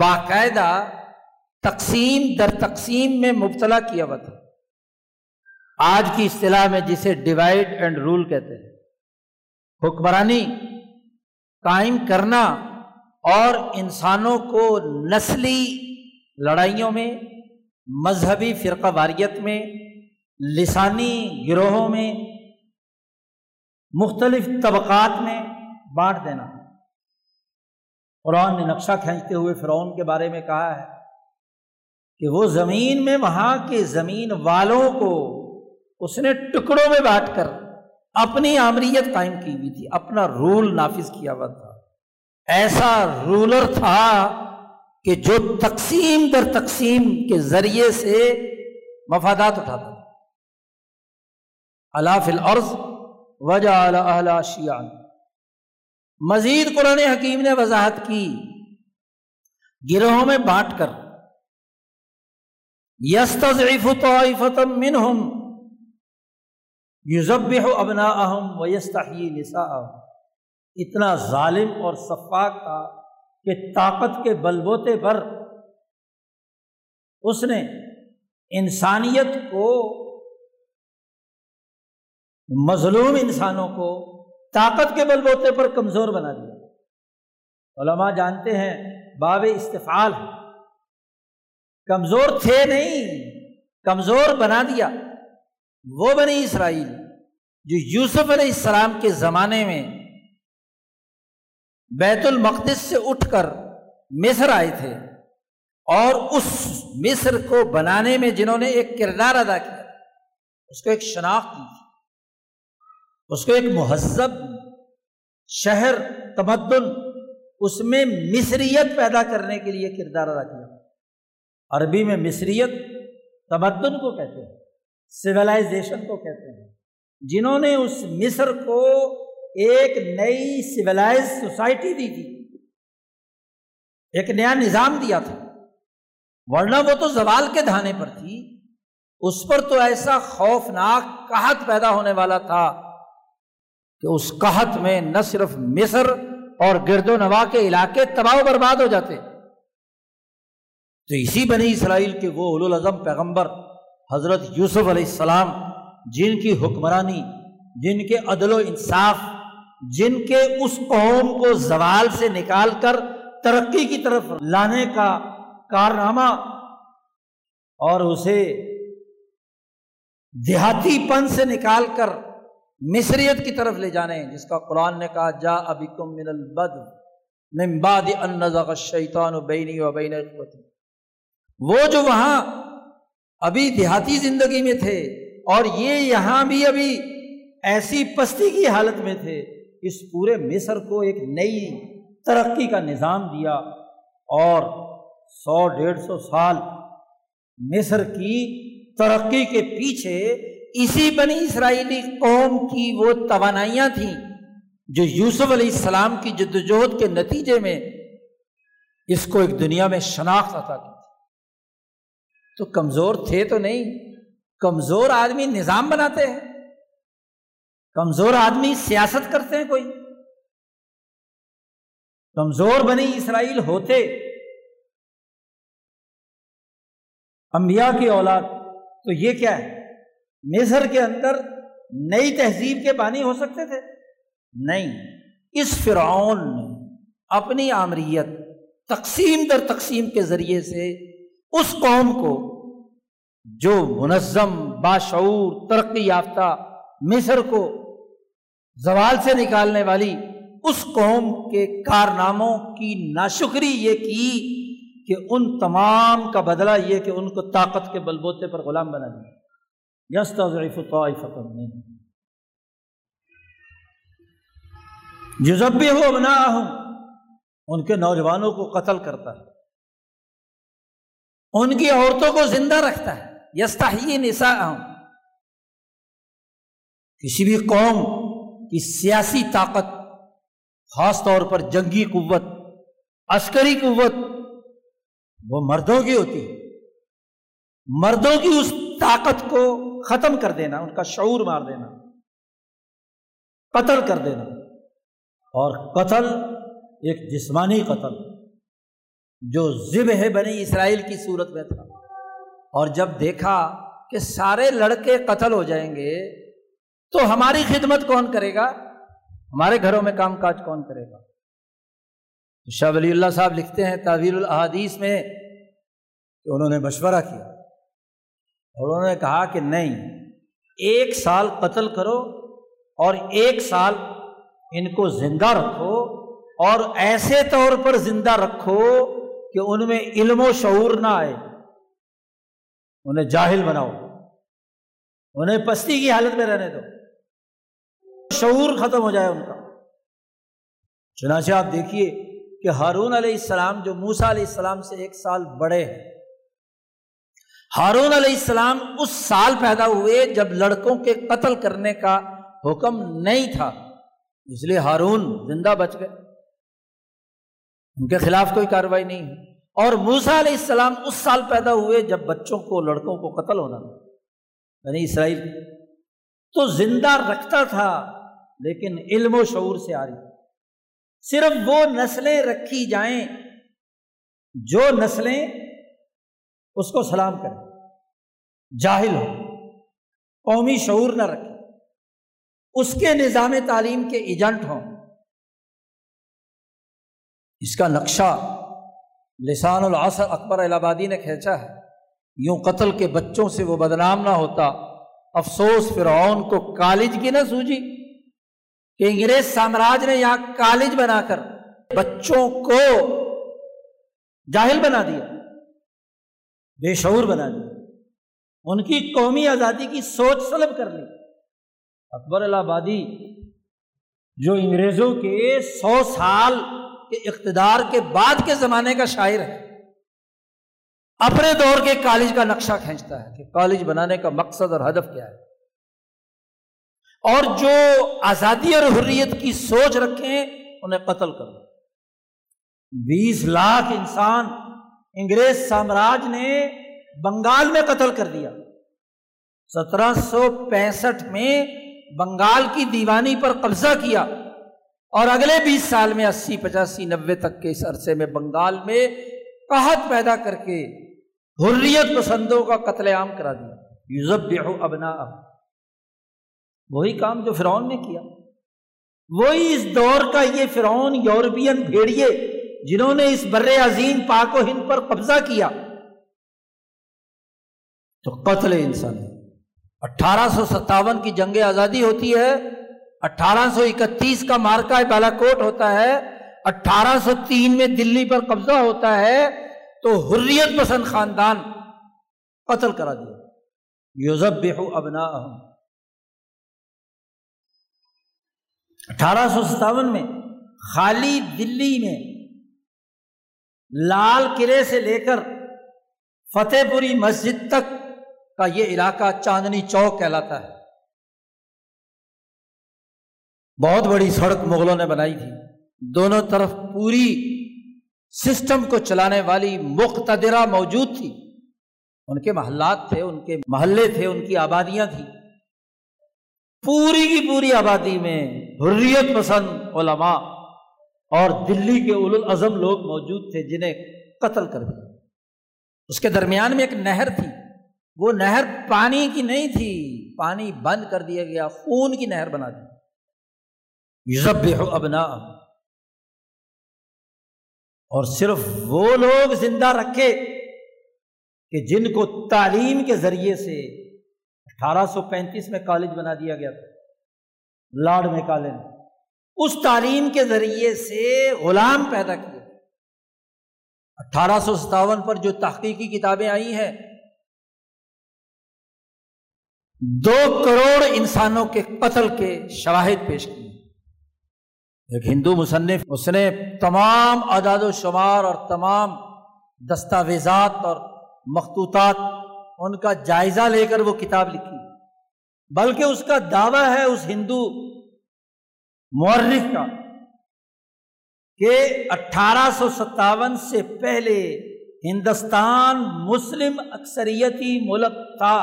باقاعدہ تقسیم در تقسیم میں مبتلا کیا ہوا تھا۔ آج کی اصطلاح میں جسے ڈیوائڈ اینڈ رول کہتے ہیں۔ حکمرانی قائم کرنا اور انسانوں کو نسلی لڑائیوں میں، مذہبی فرقہ واریت میں، لسانی گروہوں میں، مختلف طبقات میں بانٹ دینا۔ قرآن نے نقشہ کھینچتے ہوئے فرعون کے بارے میں کہا ہے کہ وہ زمین میں وہاں کے زمین والوں کو اس نے ٹکڑوں میں بانٹ کر اپنی آمریت قائم کی ہوئی تھی، اپنا رول نافذ کیا ہوا تھا۔ ایسا رولر تھا کہ جو تقسیم در تقسیم کے ذریعے سے مفادات اٹھاتا اللہ العرض وجہ شیان مزید قرآن حکیم نے وضاحت کی، گروہوں میں بانٹ کر یس طائفتم منہم یوزب ابنا اہم ویستحی نسا اتنا ظالم اور صفاق تھا کہ طاقت کے بلبوتے پر اس نے انسانیت کو، مظلوم انسانوں کو طاقت کے بل بوتے پر کمزور بنا دیا۔ علماء جانتے ہیں باب استفال کمزور تھے نہیں، کمزور بنا دیا۔ وہ بنی اسرائیل جو یوسف علیہ السلام کے زمانے میں بیت المقدس سے اٹھ کر مصر آئے تھے اور اس مصر کو بنانے میں جنہوں نے ایک کردار ادا کیا، اس کو ایک شناخت دی، اس کو ایک مہذب شہر تمدن اس میں مصریت پیدا کرنے کے لیے کردار ادا کیا۔ عربی میں مصریت تمدن کو کہتے ہیں سولائزیشن کو کہتے ہیں۔ جنہوں نے اس مصر کو ایک نئی سولائز سوسائٹی دی تھی، ایک نیا نظام دیا تھا۔ ورنہ وہ تو زوال کے دھانے پر تھی۔ اس پر تو ایسا خوفناک قحط پیدا ہونے والا تھا کہ اس قحط میں نہ صرف مصر اور گرد و نوا کے علاقے تباہ و برباد ہو جاتے۔ تو اسی بنی اسرائیل کے وہ الاظم پیغمبر حضرت یوسف علیہ السلام، جن کی حکمرانی، جن کے عدل و انصاف، جن کے اس قوم کو زوال سے نکال کر ترقی کی طرف لانے کا کارنامہ اور اسے دیہاتی پن سے نکال کر مصریت کی طرف لے جانے، جس کا قرآن نے کہا، جا ابھی کم من البد ممباد شیطان و بینی و بین وہ جو وہاں ابھی دیہاتی زندگی میں تھے اور یہ یہاں بھی ابھی ایسی پستی کی حالت میں تھے، اس پورے مصر کو ایک نئی ترقی کا نظام دیا اور سو ڈیڑھ سو سال مصر کی ترقی کے پیچھے اسی بنی اسرائیلی قوم کی وہ توانائیاں تھیں جو یوسف علیہ السلام کی جدوجہد کے نتیجے میں اس کو ایک دنیا میں شناخت عطا کی۔ تو کمزور تھے تو نہیں، کمزور آدمی نظام بناتے ہیں، کمزور آدمی سیاست کرتے ہیں کوئی۔ کمزور بنی اسرائیل ہوتے۔ انبیاء کی اولاد، تو یہ کیا ہے؟ مصر کے اندر نئی تہذیب کے بانی ہو سکتے تھے؟ نہیں۔ اس فرعون نے اپنی آمریت تقسیم در تقسیم کے ذریعے سے اس قوم کو جو منظم، باشعور ترقی یافتہ مصر کو زوال سے نکالنے والی اس قوم کے کارناموں کی ناشکری یہ کی کہ ان تمام کا بدلہ یہ کہ ان کو طاقت کے بلبوتے پر غلام بنا دیا۔ یس طائف جزب بھی ہو بنا ہوں ان کے نوجوانوں کو قتل کرتا ہے۔ ان کی عورتوں کو زندہ رکھتا ہے۔ یستا نسا کسی بھی قوم کی سیاسی طاقت، خاص طور پر جنگی قوت، عسکری قوت، وہ مردوں کی ہوتی ہے۔ مردوں کی اس طاقت کو ختم کر دینا، ان کا شعور مار دینا، قتل کر دینا۔ اور قتل ایک جسمانی قتل۔ جو ذب ہے بنی اسرائیل کی صورت میں تھا۔ اور جب دیکھا کہ سارے لڑکے قتل ہو جائیں گے، تو ہماری خدمت کون کرے گا؟ ہمارے گھروں میں کام کاج کون کرے گا؟ شاہ ولی اللہ صاحب لکھتے ہیں تعویل الحادیث میں کہ انہوں نے مشورہ کیا۔ اور انہوں نے کہا کہ نہیں، ایک سال قتل کرو اور ایک سال ان کو زندہ رکھو اور ایسے طور پر زندہ رکھو کہ ان میں علم و شعور نہ آئے۔ انہیں جاہل بناؤ۔ انہیں پستی کی حالت میں رہنے دو۔ شعور ختم ہو جائے ان کا۔ چنانچہ آپ دیکھیے کہ ہارون علیہ السلام جو موسا علیہ السلام سے ایک سال بڑے ہیں۔ ہارون علیہ السلام اس سال پیدا ہوئے جب لڑکوں کے قتل کرنے کا حکم نہیں تھا۔ اس لیے ہارون زندہ بچ گئے۔ ان کے خلاف کوئی کاروائی نہیں۔ اور موسا علیہ السلام اس سال پیدا ہوئے جب بچوں کو، لڑکوں کو قتل ہونا یعنی اسرائیل تو زندہ رکھتا تھا، لیکن علم و شعور سے آ رہی صرف وہ نسلیں رکھی جائیں، جو نسلیں اس کو سلام کریں۔ جاہل ہو قومی شعور نہ رکھے اس کے نظام تعلیم کے ایجنٹ ہوں۔ اس کا نقشہ لسان العصر اکبر الہ آبادی نے کھینچا ہے۔ یوں قتل کے بچوں سے وہ بدنام نہ ہوتا۔ افسوس فرعون کو کالج کی نہ سوجی۔ کہ انگریز سامراج نے یہاں کالج بنا کر بچوں کو جاہل بنا دیا۔ بے شعور بنا دیا۔ ان کی قومی آزادی کی سوچ سلب کر لی۔ اکبر الہ آبادی جو انگریزوں کے سو سال کے اقتدار کے بعد کے زمانے کا شاعر ہے۔ اپنے دور کے کالج کا نقشہ کھینچتا ہے کہ کالج بنانے کا مقصد اور ہدف کیا ہے۔ اور جو آزادی اور حریت کی سوچ رکھیں، انہیں قتل کر بیس لاکھ انسان انگریز سامراج نے بنگال میں قتل کر دیا۔ سترہ سو پینسٹھ میں بنگال کی دیوانی پر قبضہ کیا۔ اور اگلے بیس سال میں اسی پچاسی نبے تک کے اس عرصے میں بنگال میں قحط پیدا کر کے حریت پسندوں کا قتل عام کرا دیا۔ یوزب ابنا اب وہی کام جو فرعون نے کیا۔ وہی اس دور کا یہ فرعون یورپین بھیڑیے جنہوں نے اس بر عظیم پاک و ہند پر قبضہ کیا۔ تو قتل انسان۔ اٹھارہ سو ستاون کی جنگ آزادی ہوتی ہے۔ اٹھارہ سو اکتیس کا مارکا بالا کوٹ ہوتا ہے، اٹھارہ سو تین میں دلی پر قبضہ ہوتا ہے تو حریت پسند خاندان قتل کرا دیا۔ یوزب بے ابنا اٹھارہ سو ستاون میں خالی دلی میں لال قلعے سے لے کر فتح پوری مسجد تک کا یہ علاقہ چاندنی چوک کہلاتا ہے۔ بہت بڑی سڑک مغلوں نے بنائی تھی۔ دونوں طرف پوری سسٹم کو چلانے والی مقتدرہ موجود تھی۔ ان کے محلات تھے، ان کے محلے تھے، ان کی آبادیاں تھیں۔ پوری کی پوری آبادی میں حریت پسند علماء اور دلی کے اول الازم لوگ موجود تھے جنہیں قتل کر دیا۔ اس کے درمیان میں ایک نہر تھی۔ وہ نہر پانی کی نہیں تھی، پانی بند کر دیا گیا، خون کی نہر بنا دی۔ یوزب ابنا اور صرف وہ لوگ زندہ رکھے کہ جن کو تعلیم کے ذریعے سے اٹھارہ سو پینتیس میں کالج بنا دیا گیا تھا لارڈ میں کالج۔ اس تعلیم کے ذریعے سے غلام پیدا کیا اٹھارہ سو ستاون پر جو تحقیقی کتابیں آئی ہیں، دو کروڑ انسانوں کے قتل کے شواہد پیش کیے۔ ایک ہندو مصنف، اس نے تمام اعداد و شمار اور تمام دستاویزات اور مخطوطات ان کا جائزہ لے کر وہ کتاب لکھی۔ بلکہ اس کا دعویٰ ہے اس ہندو مورخ کا کہ اٹھارہ سو ستاون سے پہلے ہندوستان مسلم اکثریتی ملک تھا۔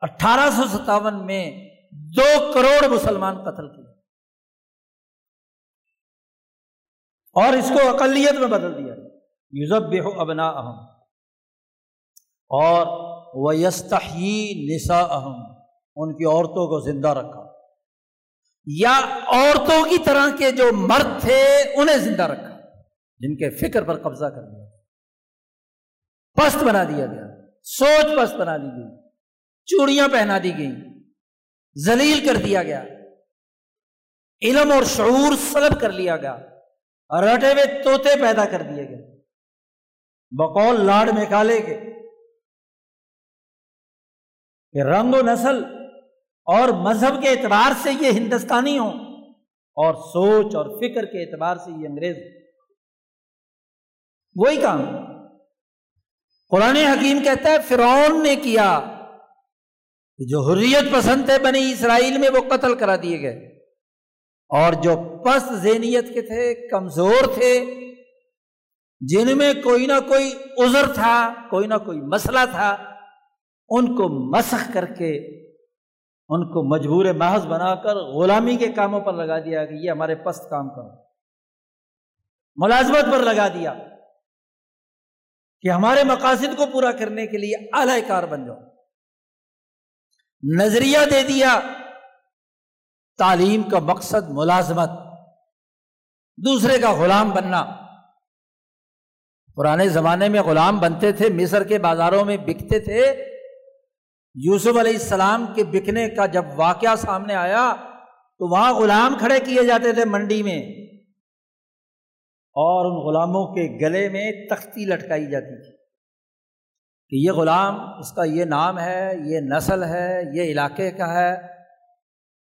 اٹھارہ سو ستاون میں دو کروڑ مسلمان قتل کیے۔ اور اس کو اقلیت میں بدل دیا۔ یوزب بے ابنا اہم اور ویستحی نسا اہم ان کی عورتوں کو زندہ رکھا۔ یا عورتوں کی طرح کے جو مرد تھے، انہیں زندہ رکھا۔ جن کے فکر پر قبضہ کر دیا پست بنا دیا گیا۔ سوچ پست بنا دی گئی۔ چوڑیاں پہنا دی گئیں۔ زلیل کر دیا گیا۔ علم اور شعور سلب کر لیا گیا۔ رٹے ہوئے توتے پیدا کر دیے گئے۔ بقول لاڈ میں کالے کے۔ کہ رنگ و نسل اور مذہب کے اعتبار سے یہ ہندوستانی ہوں اور سوچ اور فکر کے اعتبار سے یہ انگریز وہی کام۔ قرآن حکیم کہتا ہے، فرعون نے کیا۔ جو حریت پسند تھے بنی اسرائیل میں وہ قتل کرا دیے گئے۔ اور جو پست ذہنیت کے تھے، کمزور تھے، جن میں کوئی نہ کوئی عذر تھا، کوئی نہ کوئی مسئلہ تھا، ان کو مسخ کر کے، ان کو مجبور محض بنا کر غلامی کے کاموں پر لگا دیا کہ یہ ہمارے پست کام کرو۔ ملازمت پر لگا دیا کہ ہمارے مقاصد کو پورا کرنے کے لیے اعلی کار بن جاؤ۔ نظریہ دے دیا، تعلیم کا مقصد ملازمت، دوسرے کا غلام بننا۔ پرانے زمانے میں غلام بنتے تھے، مصر کے بازاروں میں بکتے تھے۔ یوسف علیہ السلام کے بکنے کا جب واقعہ سامنے آیا، تو وہاں غلام کھڑے کیے جاتے تھے منڈی میں۔ اور ان غلاموں کے گلے میں تختی لٹکائی جاتی تھی۔ کہ یہ غلام اس کا یہ نام ہے، یہ نسل ہے، یہ علاقے کا ہے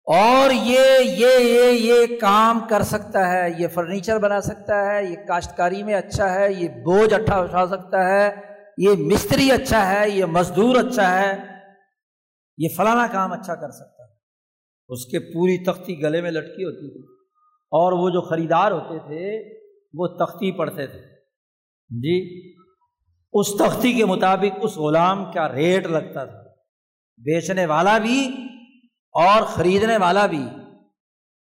اور یہ یہ یہ یہ کام کر سکتا ہے، یہ فرنیچر بنا سکتا ہے، یہ کاشتکاری میں اچھا ہے، یہ بوجھ اٹھا اٹھا سکتا ہے، یہ مستری اچھا ہے، یہ مزدور اچھا ہے، یہ فلانا کام اچھا کر سکتا ہے۔ اس کے پوری تختی گلے میں لٹکی ہوتی تھی اور وہ جو خریدار ہوتے تھے، وہ تختی پڑھتے تھے۔ جی؟ اس تختی کے مطابق اس غلام کا ریٹ لگتا تھا؟ بیچنے والا بھی اور خریدنے والا بھی۔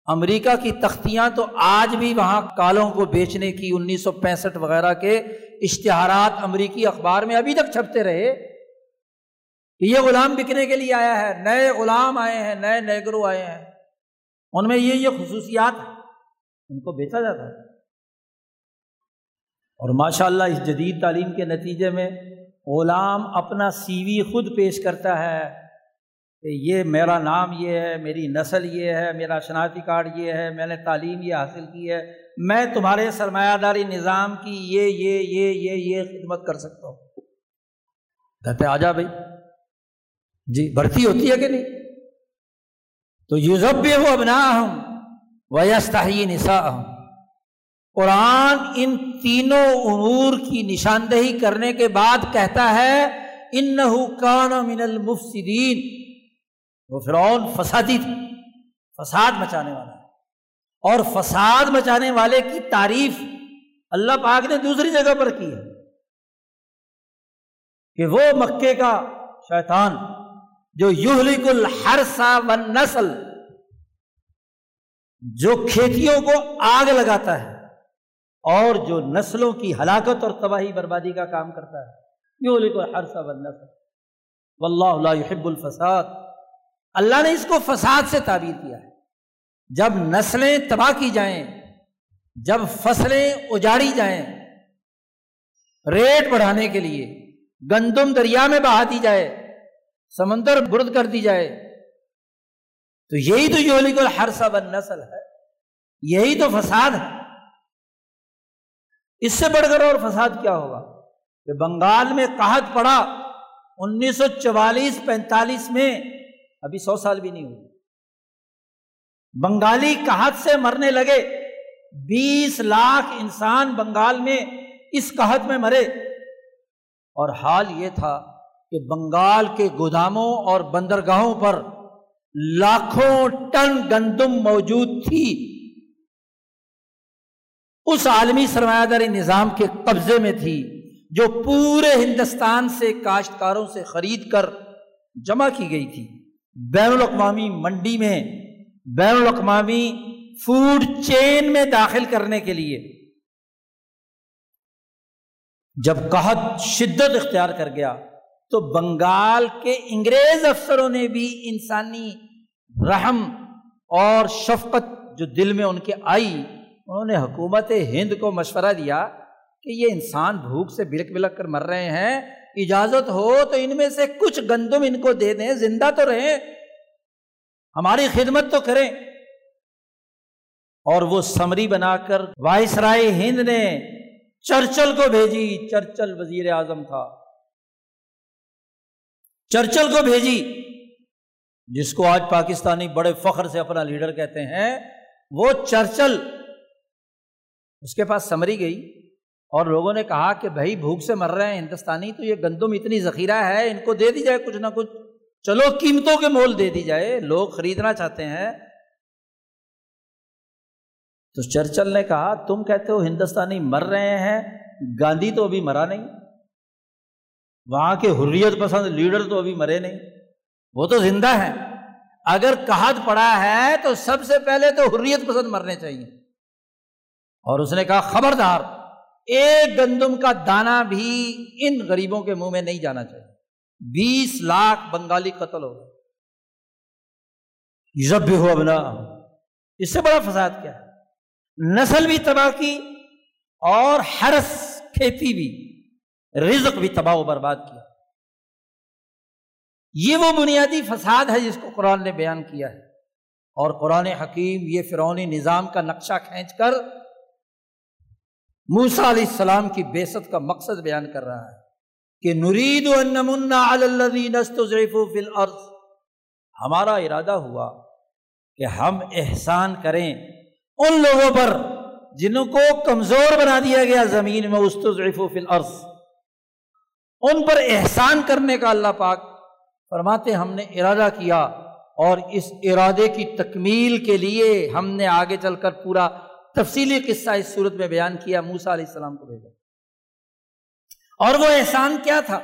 امریکہ کی تختیاں تو آج بھی وہاں کالوں کو بیچنے کی انیس سو پینسٹھ وغیرہ کے اشتہارات امریکی اخبار میں ابھی تک چھپتے رہے۔ کہ یہ غلام بکنے کے لیے آیا ہے، نئے غلام آئے ہیں، نئے نیگرو آئے ہیں۔ ان میں یہ یہ خصوصیات ان کو بیچا جاتا ہے اور ماشاء اللہ اس جدید تعلیم کے نتیجے میں غلام اپنا سی وی خود پیش کرتا ہے کہ یہ میرا نام یہ ہے، میری نسل یہ ہے، میرا شناختی کارڈ یہ ہے، میں نے تعلیم یہ حاصل کی ہے، میں تمہارے سرمایہ داری نظام کی یہ یہ یہ یہ یہ خدمت کر سکتا ہوں۔ کہتے آ جا بھائی۔ جی بھرتی ہوتی ہے کہ نہیں؟ تو یوزب بھی ہو ابنا ہوں ویستا ہی نسا ہوں قرآن ان تینوں امور کی نشاندہی کرنے کے بعد کہتا ہے ان کان من المفسدین۔ وہ فرعون فسادی تھی فساد مچانے والا اور فساد مچانے والے کی تعریف اللہ پاک نے دوسری جگہ پر کی ہے۔ کہ وہ مکے کا شیطان، جو یوہلک الحرسا و نسل جو کھیتیوں کو آگ لگاتا ہے۔ اور جو نسلوں کی ہلاکت اور تباہی بربادی کا کام کرتا ہے۔ یوہلک الحرسا و نسل واللہ يحب الفساد۔ اللہ نے اس کو فساد سے تعبیر کیا ہے۔ جب نسلیں تباہ کی جائیں، جب فصلیں اجاڑی جائیں ریٹ بڑھانے کے لیے گندم دریا میں بہا دی جائے، سمندر برد کر دی جائے، تو یہی تو یولی کو ہر سا بن نسل ہے۔ یہی تو فساد ہے۔ اس سے بڑھ کر اور فساد کیا ہوگا؟ کہ بنگال میں قحط پڑا، انیس سو چوالیس، پینتالیس میں، ابھی سو سال بھی نہیں ہوئی بنگالی کہت سے مرنے لگے، بیس لاکھ انسان بنگال میں اس قحط میں مرے۔ اور حال یہ تھا کہ بنگال کے گوداموں اور بندرگاہوں پر لاکھوں ٹن گندم موجود تھی۔ اس عالمی سرمایہ داری نظام کے قبضے میں تھی جو پورے ہندوستان سے کاشتکاروں سے خرید کر جمع کی گئی تھی۔ بین الاقوامی منڈی میں، بین الاقوامی فوڈ چین میں داخل کرنے کے لیے۔ جب قحط شدت اختیار کر گیا، تو بنگال کے انگریز افسروں نے بھی انسانی رحم اور شفقت جو دل میں ان کے آئی انہوں نے حکومت ہند کو مشورہ دیا کہ یہ انسان بھوک سے بلک بلک کر مر رہے ہیں، اجازت ہو تو ان میں سے کچھ گندم ان کو دے دیں، زندہ تو رہیں۔ ہماری خدمت تو کریں۔ اور وہ سمری بنا کر وائس رائے ہند نے چرچل کو بھیجی۔ چرچل وزیر اعظم تھا۔ چرچل کو بھیجی، جس کو آج پاکستانی بڑے فخر سے اپنا لیڈر کہتے ہیں۔ وہ چرچل اس کے پاس سمری گئی اور لوگوں نے کہا کہ بھائی بھوک سے مر رہے ہیں ہندوستانی، تو یہ گندم اتنی ذخیرہ ہے، ان کو دے دی جائے کچھ نہ کچھ۔ چلو قیمتوں کے مول دے دی جائے، لوگ خریدنا چاہتے ہیں۔ تو چرچل نے کہا، تم کہتے ہو ہندوستانی مر رہے ہیں، گاندھی تو ابھی مرا نہیں۔ وہاں کے حریت پسند لیڈر تو ابھی مرے نہیں۔ وہ تو زندہ ہے اگر کہت پڑا ہے تو سب سے پہلے تو حریت پسند مرنے چاہیے۔ اور اس نے کہا، خبردار، ایک گندم کا دانا بھی ان غریبوں کے منہ میں نہیں جانا چاہیے۔ بیس لاکھ بنگالی قتل ہو جب بھی ہو بنا اس سے بڑا فساد کیا ہے؟ نسل بھی تباہ کی اور ہرس کھیتی بھی، رزق بھی تباہ و برباد کیا۔ یہ وہ بنیادی فساد ہے جس کو قرآن نے بیان کیا ہے۔ اور قرآن حکیم یہ فرونی نظام کا نقشہ کھینچ کر موسا علیہ السلام کی بیست کا مقصد بیان کر رہا ہے کہ نرید ہمارا ارادہ ہوا کہ ہم احسان کریں ان لوگوں پر جنہوں کو کمزور بنا دیا گیا زمین میں استضعف فی الارض ان پر احسان کرنے کا اللہ پاک فرماتے ہم نے ارادہ کیا اور اس ارادے کی تکمیل کے لیے ہم نے آگے چل کر پورا تفصیلی قصہ اس صورت میں بیان کیا موسا علیہ السلام کو بھیجا۔ اور وہ احسان کیا تھا؟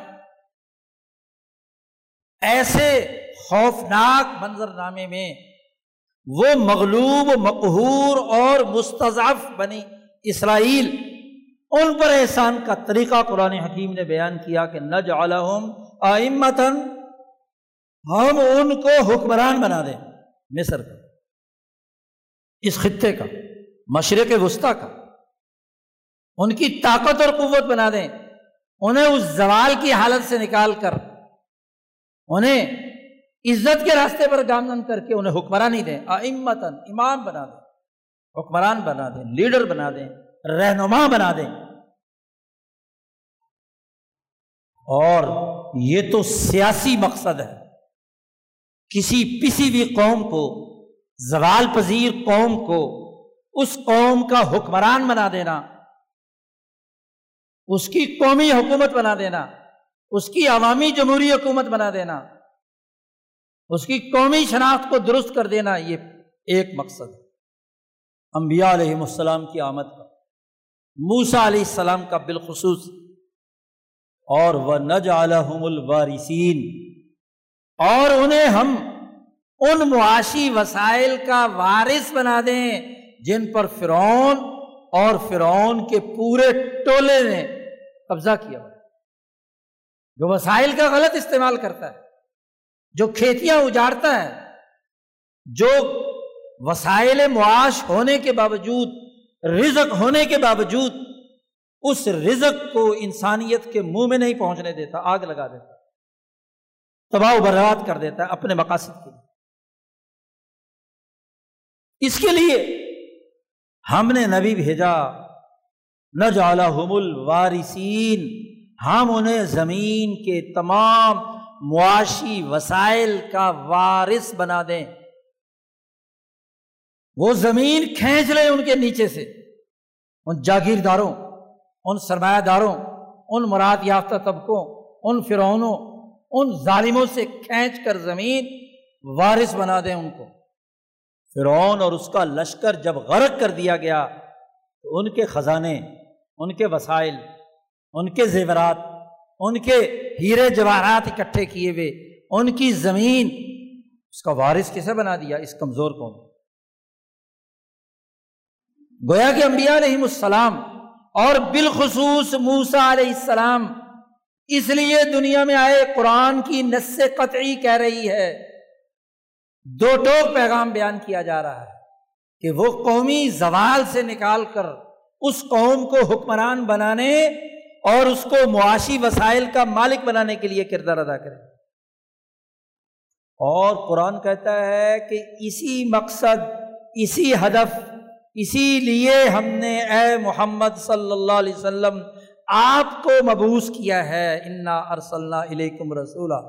ایسے خوفناک منظر نامے میں وہ مغلوب، مقہور اور مستضف بنی اسرائیل، ان پر احسان کا طریقہ قرآن حکیم نے بیان کیا کہ نج عالم آئمتن ہم ان کو حکمران بنا دیں۔ مصر کا، اس خطے کا۔ مشرق وسطی کا۔ ان کی طاقت اور قوت بنا دیں۔ انہیں اس زوال کی حالت سے نکال کر، انہیں عزت کے راستے پر گامزن کر کے انہیں حکمران دیں امتن امام بنا دیں، حکمران بنا دیں، لیڈر بنا دیں، رہنما بنا دیں۔ اور یہ تو سیاسی مقصد ہے۔ کسی پسی ہوئی قوم کو، زوال پذیر قوم کو اس قوم کا حکمران بنا دینا، اس کی قومی حکومت بنا دینا، اس کی عوامی جمہوری حکومت بنا دینا، اس کی قومی شناخت کو درست کر دینا، یہ ایک مقصد انبیاء علیہ السلام کی آمد کا موسا علیہ السلام کا بالخصوص، اور وہ نج عالم الوارثین اور انہیں ہم ان معاشی وسائل کا وارث بنا دیں۔ جن پر فرعون اور فرعون کے پورے ٹولے نے قبضہ کیا جو وسائل کا غلط استعمال کرتا ہے، جو کھیتیاں اجاڑتا ہے، جو وسائل معاش ہونے کے باوجود، رزق ہونے کے باوجود اس رزق کو انسانیت کے منہ میں نہیں پہنچنے دیتا، آگ لگا دیتا، تباہ و برباد کر دیتا ہے اپنے مقاصد کے لیے۔ اس کے لیے ہم نے نبی بھیجا، نہ جالا الوارثین، ہم انہیں زمین کے تمام معاشی وسائل کا وارث بنا دیں۔ وہ زمین کھینچ لیں ان کے نیچے سے، ان جاگیرداروں، ان سرمایہ داروں ان مراد یافتہ طبقوں، ان فرونوں ان ظالموں سے کھینچ کر زمین وارث بنا دیں ان کو۔ فرعون اور اس کا لشکر جب غرق کر دیا گیا، تو ان کے خزانے، ان کے وسائل، ان کے زیورات، ان کے ہیرے جواہرات اکٹھے کیے ہوئے، ان کی زمین، اس کا وارث کسے بنا دیا؟ اس کمزور کو گویا کہ انبیاء علیہ السلام اور بالخصوص موسا علیہ السلام اس لیے دنیا میں آئے، قرآن کی نس قطعی کہہ رہی ہے دو ٹوک پیغام بیان کیا جا رہا ہے کہ وہ قومی زوال سے نکال کر اس قوم کو حکمران بنانے اور اس کو معاشی وسائل کا مالک بنانے کے لیے کردار ادا کرے اور قرآن کہتا ہے کہ اسی مقصد، اسی ہدف، اسی لیے ہم نے اے محمد صلی اللہ علیہ وسلم آپ کو مبوس کیا ہے، انا ارسلنا علیکم رسولہ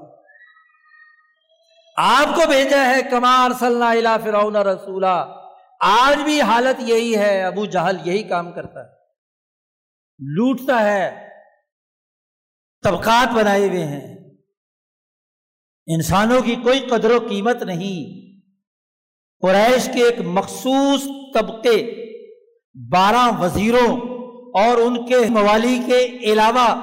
آپ کو بھیجا ہے، کما ارسلنا الا فرعون رسولہ آج بھی حالت یہی ہے، ابو جہل یہی کام کرتا ہے۔ لوٹتا ہے، طبقات بنائے ہوئے ہیں۔ انسانوں کی کوئی قدر و قیمت نہیں۔ قریش کے ایک مخصوص طبقے، بارہ وزیروں اور ان کے موالی کے علاوہ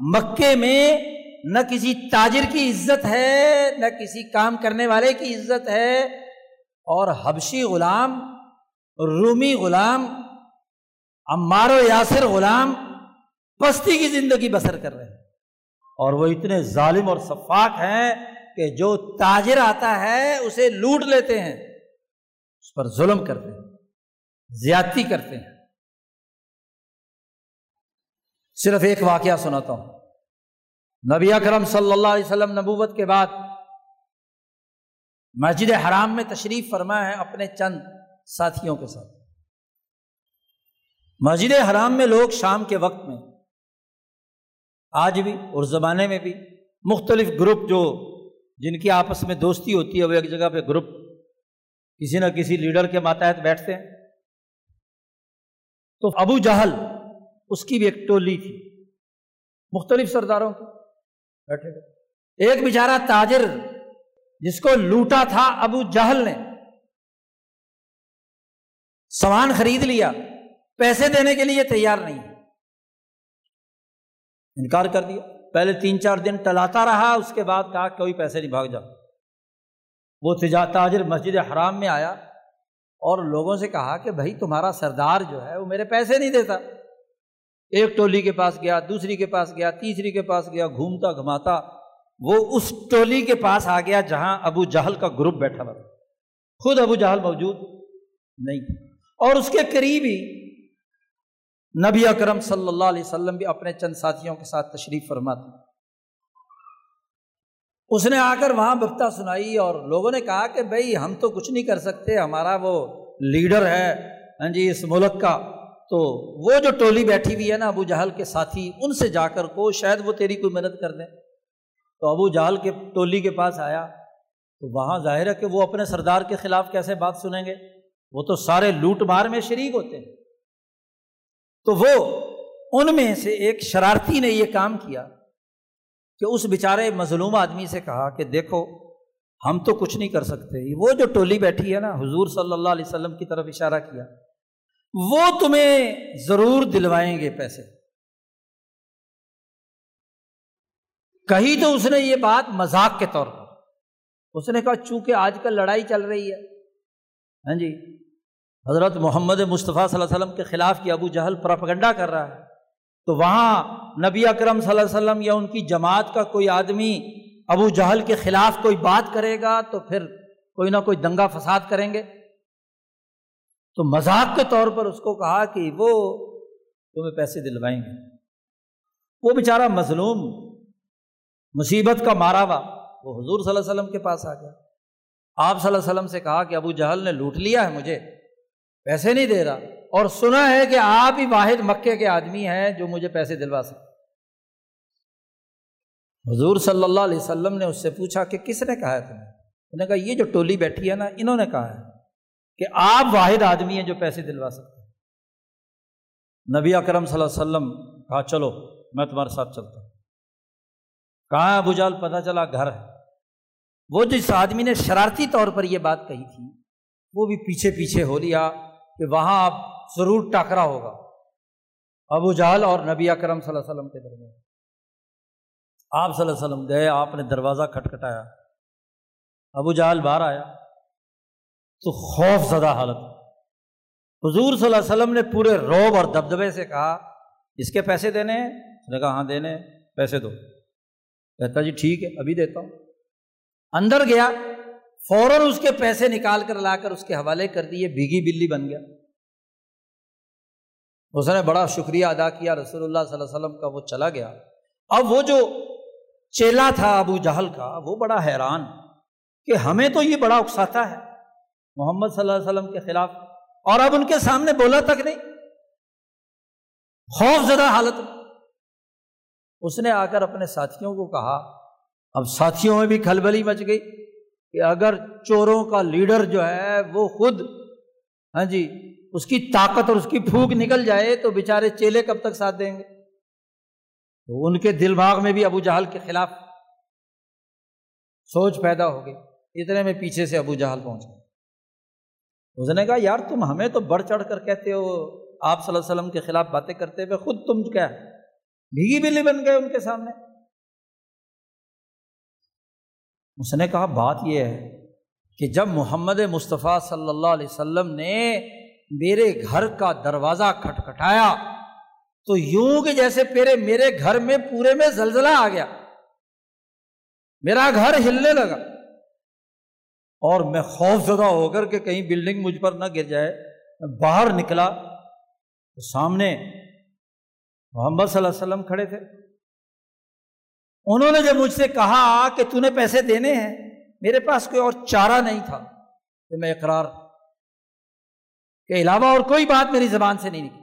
مکے میں نہ کسی تاجر کی عزت ہے، نہ کسی کام کرنے والے کی عزت ہے۔ اور حبشی غلام، رومی غلام، عمار و یاسر غلام پستی کی زندگی بسر کر رہے ہیں۔ اور وہ اتنے ظالم اور شفاق ہیں کہ جو تاجر آتا ہے، اسے لوٹ لیتے ہیں۔ اس پر ظلم کرتے ہیں، زیادتی کرتے ہیں۔ صرف ایک واقعہ سناتا ہوں۔ نبی اکرم صلی اللہ علیہ وسلم نبوت کے بعد مسجد حرام میں تشریف فرما ہے اپنے چند ساتھیوں کے ساتھ۔ مسجد حرام میں لوگ شام کے وقت میں، آج بھی اور زمانے میں بھی مختلف گروپ جو جن کی آپس میں دوستی ہوتی ہے، وہ ایک جگہ پہ گروپ کسی نہ کسی لیڈر کے ماتحت بیٹھتے ہیں۔ تو ابو جہل، اس کی بھی ایک ٹولی تھی، مختلف سرداروں کی۔ بیٹھے گئے ایک بیچارہ تاجر جس کو لوٹا تھا ابو جہل نے۔ سامان خرید لیا، پیسے دینے کے لیے تیار نہیں۔ انکار کر دیا۔ پہلے تین چار دن ٹلاتا رہا، اس کے بعد کہا، کوئی پیسے نہیں، بھاگ جا۔ وہ تاجر مسجد حرام میں آیا اور لوگوں سے کہا کہ بھائی، تمہارا سردار جو ہے، وہ میرے پیسے نہیں دیتا۔ ایک ٹولی کے پاس گیا، دوسری کے پاس گیا، تیسری کے پاس گیا، گھومتا گھماتا، وہ اس ٹولی کے پاس آ گیا جہاں ابو جہل کا گروپ بیٹھا ہوا خود ابو جہل موجود نہیں اور اس کے قریب ہی نبی اکرم صلی اللہ علیہ وسلم بھی اپنے چند ساتھیوں کے ساتھ تشریف فرماتے اس نے آ کر وہاں بفتہ سنائی اور لوگوں نے کہا کہ بھائی ہم تو کچھ نہیں کر سکتے، ہمارا وہ لیڈر ہے ہاں جی اس ملک کا۔ تو وہ جو ٹولی بیٹھی ہوئی ہے نا ابو جہل کے ساتھی، ان سے جا کر کو شاید وہ تیری کوئی مدد کر دیں تو ابو جہل کے ٹولی کے پاس آیا۔ تو وہاں ظاہر ہے کہ وہ اپنے سردار کے خلاف کیسے بات سنیں گے؟ وہ تو سارے لوٹ مار میں شریک ہوتے ہیں۔ تو وہ ان میں سے ایک شرارتی نے یہ کام کیا کہ اس بیچارے مظلوم آدمی سے کہا کہ دیکھو، ہم تو کچھ نہیں کر سکتے۔ وہ جو ٹولی بیٹھی ہے نا، حضور صلی اللہ علیہ وسلم کی طرف اشارہ کیا۔ وہ تمہیں ضرور دلوائیں گے پیسے۔ کہیں تو اس نے یہ بات مذاق کے طور پر۔ اس نے کہا، چونکہ آج کل لڑائی چل رہی ہے۔ ہاں جی حضرت محمد مصطفیٰ صلی اللہ علیہ وسلم کے خلاف کی ابو جہل پراپگنڈا کر رہا ہے، تو وہاں نبی اکرم صلی اللہ علیہ وسلم یا ان کی جماعت کا کوئی آدمی ابو جہل کے خلاف کوئی بات کرے گا تو پھر کوئی نہ کوئی دنگا فساد کریں گے۔ تو مذاق کے طور پر اس کو کہا کہ وہ تمہیں پیسے دلوائیں گے۔ وہ بیچارہ مظلوم، مصیبت کا مارا ہوا وہ حضور صلی اللہ علیہ وسلم کے پاس آ گیا۔ آپ صلی اللہ علیہ وسلم سے کہا کہ ابو جہل نے لوٹ لیا ہے مجھے، پیسے نہیں دے رہا۔ اور سنا ہے کہ آپ ہی واحد مکے کے آدمی ہیں جو مجھے پیسے دلوا سکتے حضور صلی اللہ علیہ وسلم نے اس سے پوچھا کہ کس نے کہا ہے تمہیں؟ انہوں نے کہا، یہ جو ٹولی بیٹھی ہے نا، انہوں نے کہا ہے۔ کہ آپ واحد آدمی ہیں جو پیسے دلوا سکتے ہیں۔ نبی اکرم صلی اللہ علیہ وسلم کہا، چلو، میں تمہارے ساتھ چلتا ہوں۔ کہاں ابو جال پتہ چلا گھر ہے۔ وہ جس آدمی نے شرارتی طور پر یہ بات کہی تھی، وہ بھی پیچھے پیچھے ہو لیا کہ وہاں آپ ضرور ٹاکرا ہوگا۔ ابو جہل اور نبی اکرم صلی اللہ علیہ وسلم کے درمیان۔ آپ صلی اللہ علیہ وسلم گئے، آپ نے دروازہ کھٹکھٹایا۔ ابو جہل باہر آیا۔ تو خوف زدہ حالت۔ حضور صلی اللہ علیہ وسلم نے پورے روب اور دبدبے سے کہا، اس کے پیسے دینے؟ ہیں نے کہا ہاں دینے، پیسے دو۔ کہتا جی ٹھیک ہے، ابھی دیتا ہوں۔ اندر گیا، فوراً اس کے پیسے نکال کر لا کر اس کے حوالے کر دیے، بھیگی بلی بن گیا۔ اس نے بڑا شکریہ ادا کیا، رسول اللہ صلی اللہ علیہ وسلم کا وہ چلا گیا۔ اب وہ جو چیلا تھا، ابو جہل کا، وہ بڑا حیران کہ ہمیں تو یہ بڑا اکساتا ہے۔ محمد صلی اللہ علیہ وسلم کے خلاف۔ اور اب ان کے سامنے بولا تک نہیں۔ خوف زدہ حالت میں۔ اس نے آ کر اپنے ساتھیوں کو کہا۔ اب ساتھیوں میں بھی کھلبلی مچ گئی کہ اگر چوروں کا لیڈر جو ہے وہ خود ہاں جی اس کی طاقت اور اس کی پھونک نکل جائے تو بےچارے چیلے کب تک ساتھ دیں گے؟ تو ان کے دلباغ میں بھی ابو جہل کے خلاف سوچ پیدا ہو گئی۔ اتنے میں پیچھے سے ابو جہل پہنچ گئے۔ اس نے کہا، یار تم ہمیں تو بڑھ چڑھ کر کہتے ہو، آپ صلی اللہ علیہ وسلم کے خلاف باتیں کرتے ہوئے خود تم کیا بھیگی بلی بن گئے ان کے سامنے. اس نے کہا، بات یہ ہے کہ جب محمد مصطفیٰ صلی اللہ علیہ وسلم نے میرے گھر کا دروازہ کھٹکھٹایا، تو یوں کہ جیسے پیرے میرے گھر میں پورے میں زلزلہ آ گیا، میرا گھر ہلنے لگا۔ اور میں خوف زدہ ہو کر کہ کہیں بلڈنگ مجھ پر نہ گر جائے، میں باہر نکلا تو سامنے محمد صلی اللہ علیہ وسلم کھڑے تھے۔ انہوں نے جب مجھ سے کہا کہ تو نے پیسے دینے ہیں، میرے پاس کوئی اور چارہ نہیں تھا کہ میں اقرار کے علاوہ اور کوئی بات میری زبان سے نہیں نکلی۔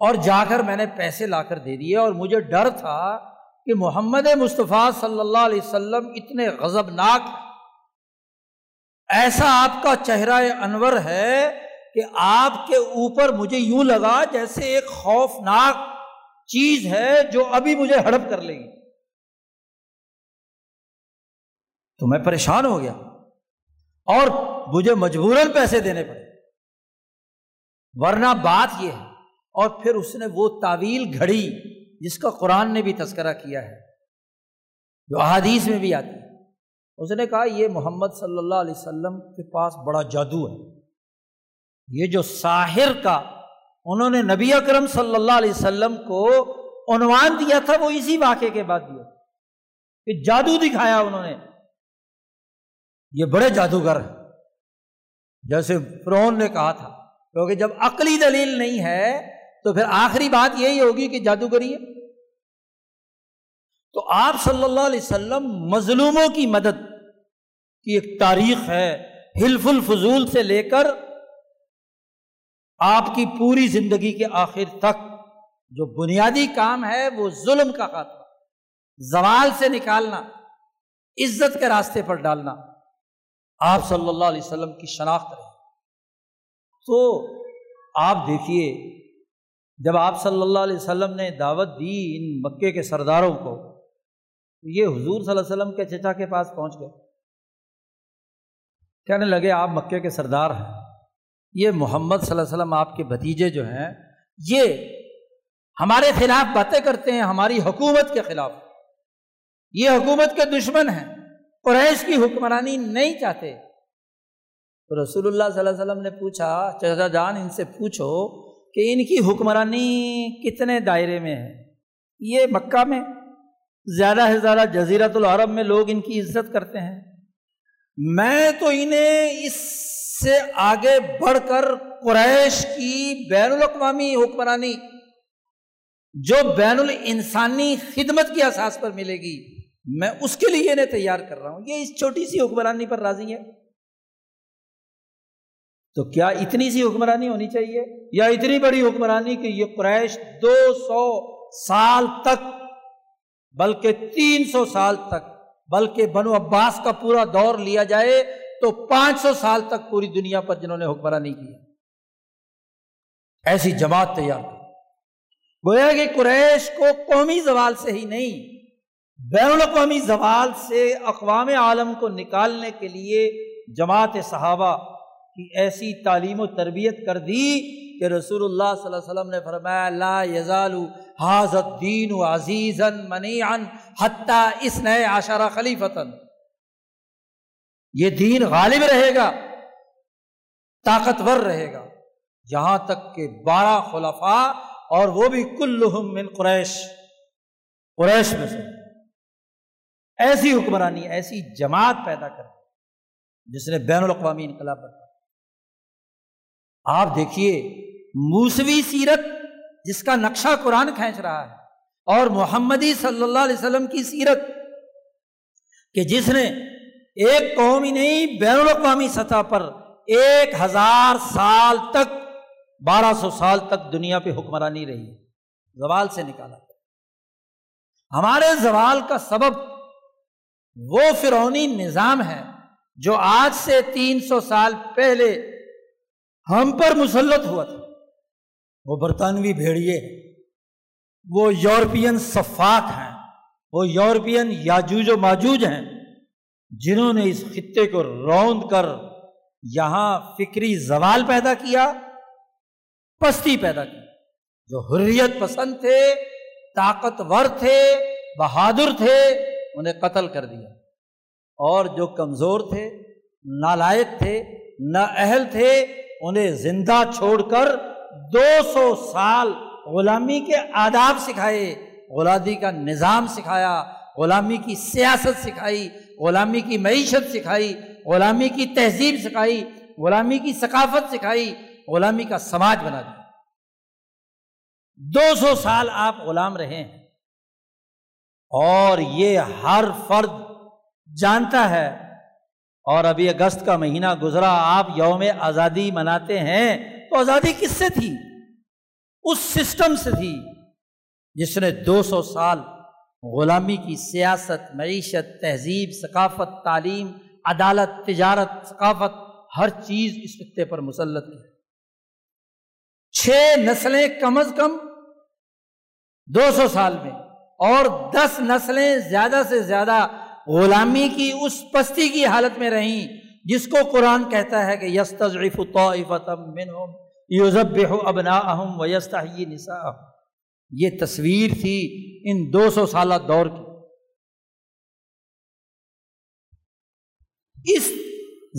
اور جا کر میں نے پیسے لا کر دے دیے اور مجھے ڈر تھا کہ محمد مصطفیٰ صلی اللہ علیہ وسلم اتنے غضبناک ایسا آپ کا چہرہ انور ہے کہ آپ کے اوپر مجھے یوں لگا جیسے ایک خوفناک چیز ہے جو ابھی مجھے ہڑپ کر لے گی۔ تو میں پریشان ہو گیا اور مجھے مجبوراً پیسے دینے پڑے۔ ورنہ بات یہ ہے اور پھر اس نے وہ تعویل گھڑی جس کا قرآن نے بھی تذکرہ کیا ہے جو احادیث میں بھی آتی اس نے کہا، یہ محمد صلی اللہ علیہ وسلم کے پاس بڑا جادو ہے۔ یہ جو ساحر کا انہوں نے نبی اکرم صلی اللہ علیہ وسلم کو عنوان دیا تھا، وہ اسی واقعے کے بعد دیا۔ کہ جادو دکھایا انہوں نے۔ یہ بڑے جادوگر ہیں۔ جیسے فرون نے کہا تھا، کیونکہ جب عقلی دلیل نہیں ہے، تو پھر آخری بات یہی ہوگی کہ جادوگری ہے۔ تو آپ صلی اللہ علیہ وسلم مظلوموں کی مدد کی ایک تاریخ ہے حلف الفضول سے لے کر آپ کی پوری زندگی کے آخر تک جو بنیادی کام ہے وہ ظلم کا خاتمہ، زوال سے نکالنا، عزت کے راستے پر ڈالنا، آپ صلی اللہ علیہ وسلم کی شناخت رہے۔ تو آپ دیکھیے، جب آپ صلی اللہ علیہ وسلم نے دعوت دی ان مکے کے سرداروں کو، یہ حضور صلی اللہ علیہ وسلم کے چچا کے پاس پہنچ گئے۔ کہنے لگے، آپ مکے کے سردار ہیں۔ یہ محمد صلی اللہ علیہ وسلم آپ کے بھتیجے جو ہیں، یہ ہمارے خلاف باتیں کرتے ہیں، ہماری حکومت کے خلاف۔ یہ حکومت کے دشمن ہیں۔ قریش کی حکمرانی نہیں چاہتے۔ تو رسول اللہ صلی اللہ علیہ وسلم نے پوچھا، چچا جان، ان سے پوچھو کہ ان کی حکمرانی کتنے دائرے میں ہے۔ یہ مکہ میں زیادہ سے زیادہ جزیرت العرب میں لوگ ان کی عزت کرتے ہیں۔ میں تو انہیں اس سے آگے بڑھ کر قریش کی بین الاقوامی حکمرانی، جو بین الانسانی خدمت کی احساس پر ملے گی، میں اس کے لیے انہیں تیار کر رہا ہوں۔ یہ اس چھوٹی سی حکمرانی پر راضی ہے تو کیا اتنی سی حکمرانی ہونی چاہیے؟ یا اتنی بڑی حکمرانی کہ یہ قریش دو سو سال تک، بلکہ تین سو سال تک بلکہ بنو عباس کا پورا دور لیا جائے تو پانچ سو سال تک پوری دنیا پر جنہوں نے حکمرانی کی ایسی جماعت تیار کی گویا کہ قریش کو قومی زوال سے ہی نہیں، بین الاقوامی زوال سے اقوام عالم کو نکالنے کے لیے جماعت صحابہ کی ایسی تعلیم و تربیت کر دی کہ رسول اللہ صلی اللہ علیہ وسلم نے فرمایا، لا یزال حاضت دین و عزیز منی حتیٰ اس نئے آشارہ خلیفتن یہ دین غالب رہے گا، طاقتور رہے گا۔ یہاں تک کہ بارہ خلفاء اور وہ بھی کل من قریش قریش میں سے۔ ایسی حکمرانی، ایسی جماعت پیدا کر جس نے بین الاقوامی انقلاب بتا آپ دیکھیے، موسوی سیرت جس کا نقشہ قرآن کھینچ رہا ہے۔ اور محمدی صلی اللہ علیہ وسلم کی سیرت کہ جس نے ایک قومی نہیں، بین الاقوامی سطح پر ایک ہزار سال تک، بارہ سو سال تک دنیا پہ حکمرانی رہی۔ زوال سے نکالا۔ ہمارے زوال کا سبب وہ فرونی نظام ہے جو آج سے تین سو سال پہلے ہم پر مسلط ہوا تھا۔ وہ برطانوی بھیڑیے، وہ یورپین صفاق ہیں، وہ یورپین یاجوج و ماجوج ہیں، جنہوں نے اس خطے کو روند کر یہاں فکری زوال پیدا کیا، پستی پیدا کی، جو حریت پسند تھے، طاقتور تھے، بہادر تھے، انہیں قتل کر دیا۔ اور جو کمزور تھے، نالائق تھے نہ اہل تھے، انہیں زندہ چھوڑ کر دو سو سال غلامی کے آداب سکھائے، غلادی کا نظام سکھایا، غلامی کی سیاست سکھائی، غلامی کی معیشت سکھائی، غلامی کی تہذیب سکھائی، غلامی کی ثقافت سکھائی، غلامی کا سماج بنا دیا۔ دو سو سال آپ غلام رہے ہیں۔ اور یہ ہر فرد جانتا ہے۔ اور ابھی اگست کا مہینہ گزرا، آپ یوم آزادی مناتے ہیں۔ تو آزادی کس سے تھی؟ اس سسٹم سے تھی جس نے دو سو سال غلامی کی سیاست، معیشت، تہذیب، ثقافت، تعلیم، عدالت، تجارت، ثقافت، ہر چیز اس خطے پر مسلط ہے۔ چھ نسلیں کم از کم دو سو سال میں اور دس نسلیں زیادہ سے زیادہ غلامی کی اس پستی کی حالت میں رہیں۔ جس کو قرآن کہتا ہے کہ یس تضریف ابنا اہم و نسا یہ تصویر تھی ان دو سو سالہ دور کی۔ اس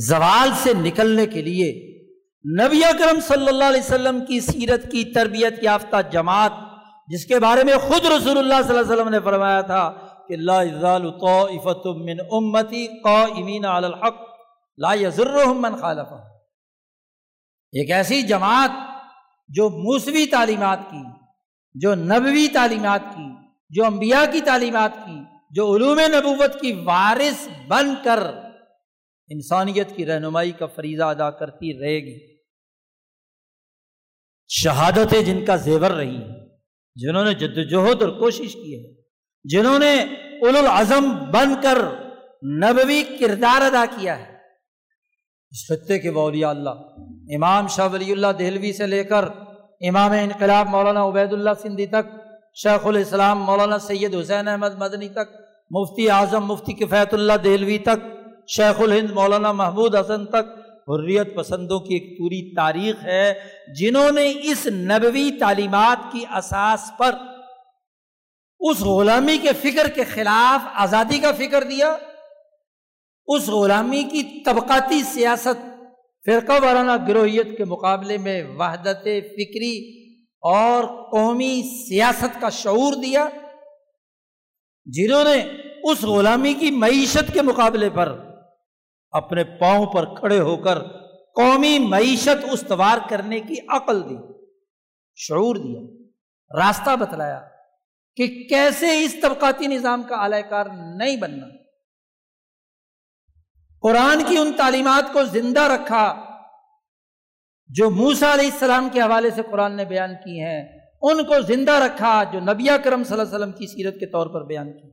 زوال سے نکلنے کے لیے نبی اکرم صلی اللہ علیہ وسلم کی سیرت کی تربیت یافتہ جماعت، جس کے بارے میں خود رسول اللہ صلی اللہ علیہ وسلم نے فرمایا تھا کہ لا من امتی قائمین علی الحق۔ لا یزرهم من خالف ایک ایسی جماعت جو موسوی تعلیمات کی، جو نبوی تعلیمات کی، جو انبیاء کی تعلیمات کی، جو علوم نبوت کی وارث بن کر انسانیت کی رہنمائی کا فریضہ ادا کرتی رہے گی۔ شہادتیں جن کا زیور رہی ہیں، جنہوں نے جد وجہد اور کوشش کی ہے، جنہوں نے العظم بن کر نبوی کردار ادا کیا ہے۔ اس خطے کے بولیا اللہ۔ امام شاہ ولی اللہ دہلوی سے لے کر امام انقلاب مولانا عبید اللہ سندھی تک، شیخ الاسلام مولانا سید حسین احمد مدنی تک، مفتی اعظم مفتی کفیت اللہ دہلوی تک، شیخ الہند مولانا محمود حسن تک حریت پسندوں کی ایک پوری تاریخ ہے، جنہوں نے اس نبوی تعلیمات کی اساس پر اس غلامی کے فکر کے خلاف آزادی کا فکر دیا۔ اس غلامی کی طبقاتی سیاست، فرقہ وارانہ گروہیت کے مقابلے میں وحدت فکری اور قومی سیاست کا شعور دیا، جنہوں نے اس غلامی کی معیشت کے مقابلے پر اپنے پاؤں پر کھڑے ہو کر قومی معیشت استوار کرنے کی عقل دی، شعور دیا، راستہ بتلایا کہ کیسے اس طبقاتی نظام کا اعلی کار نہیں بننا۔ قرآن کی ان تعلیمات کو زندہ رکھا جو موسا علیہ السلام کے حوالے سے قرآن نے بیان کی ہیں، ان کو زندہ رکھا جو نبی کرم صلی اللہ علیہ وسلم کی سیرت کے طور پر بیان کی۔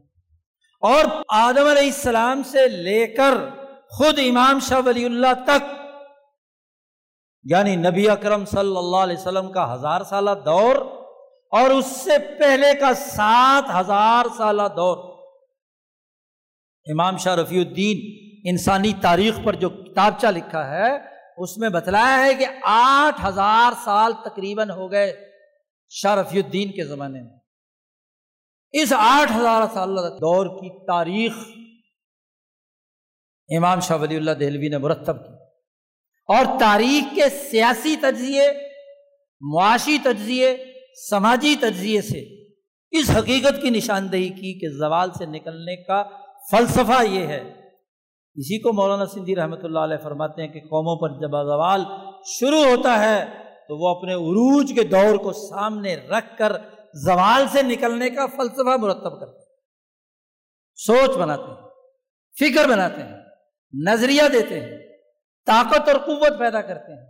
اور آدم علیہ السلام سے لے کر خود امام شاہ ولی اللہ تک یعنی نبی اکرم صلی اللہ علیہ وسلم کا ہزار سالہ دور اور اس سے پہلے کا سات ہزار سالہ دور۔ امام شاہ رفیع الدین انسانی تاریخ پر جو کتابچہ لکھا ہے، اس میں بتلایا ہے کہ آٹھ ہزار سال تقریباً ہو گئے شاہ رفیع الدین کے زمانے میں۔ اس آٹھ ہزار سال دور کی تاریخ امام شاہ ولی اللہ دہلوی نے مرتب کی۔ اور تاریخ کے سیاسی تجزیے، معاشی تجزیے، سماجی تجزیے سے اس حقیقت کی نشاندہی کی کہ زوال سے نکلنے کا فلسفہ یہ ہے اسی کو مولانا سندھی رحمۃ اللہ علیہ فرماتے ہیں کہ قوموں پر جب زوال شروع ہوتا ہے تو وہ اپنے عروج کے دور کو سامنے رکھ کر زوال سے نکلنے کا فلسفہ مرتب کرتے ہیں۔ سوچ بناتے ہیں، فکر بناتے ہیں، نظریہ دیتے ہیں، طاقت اور قوت پیدا کرتے ہیں،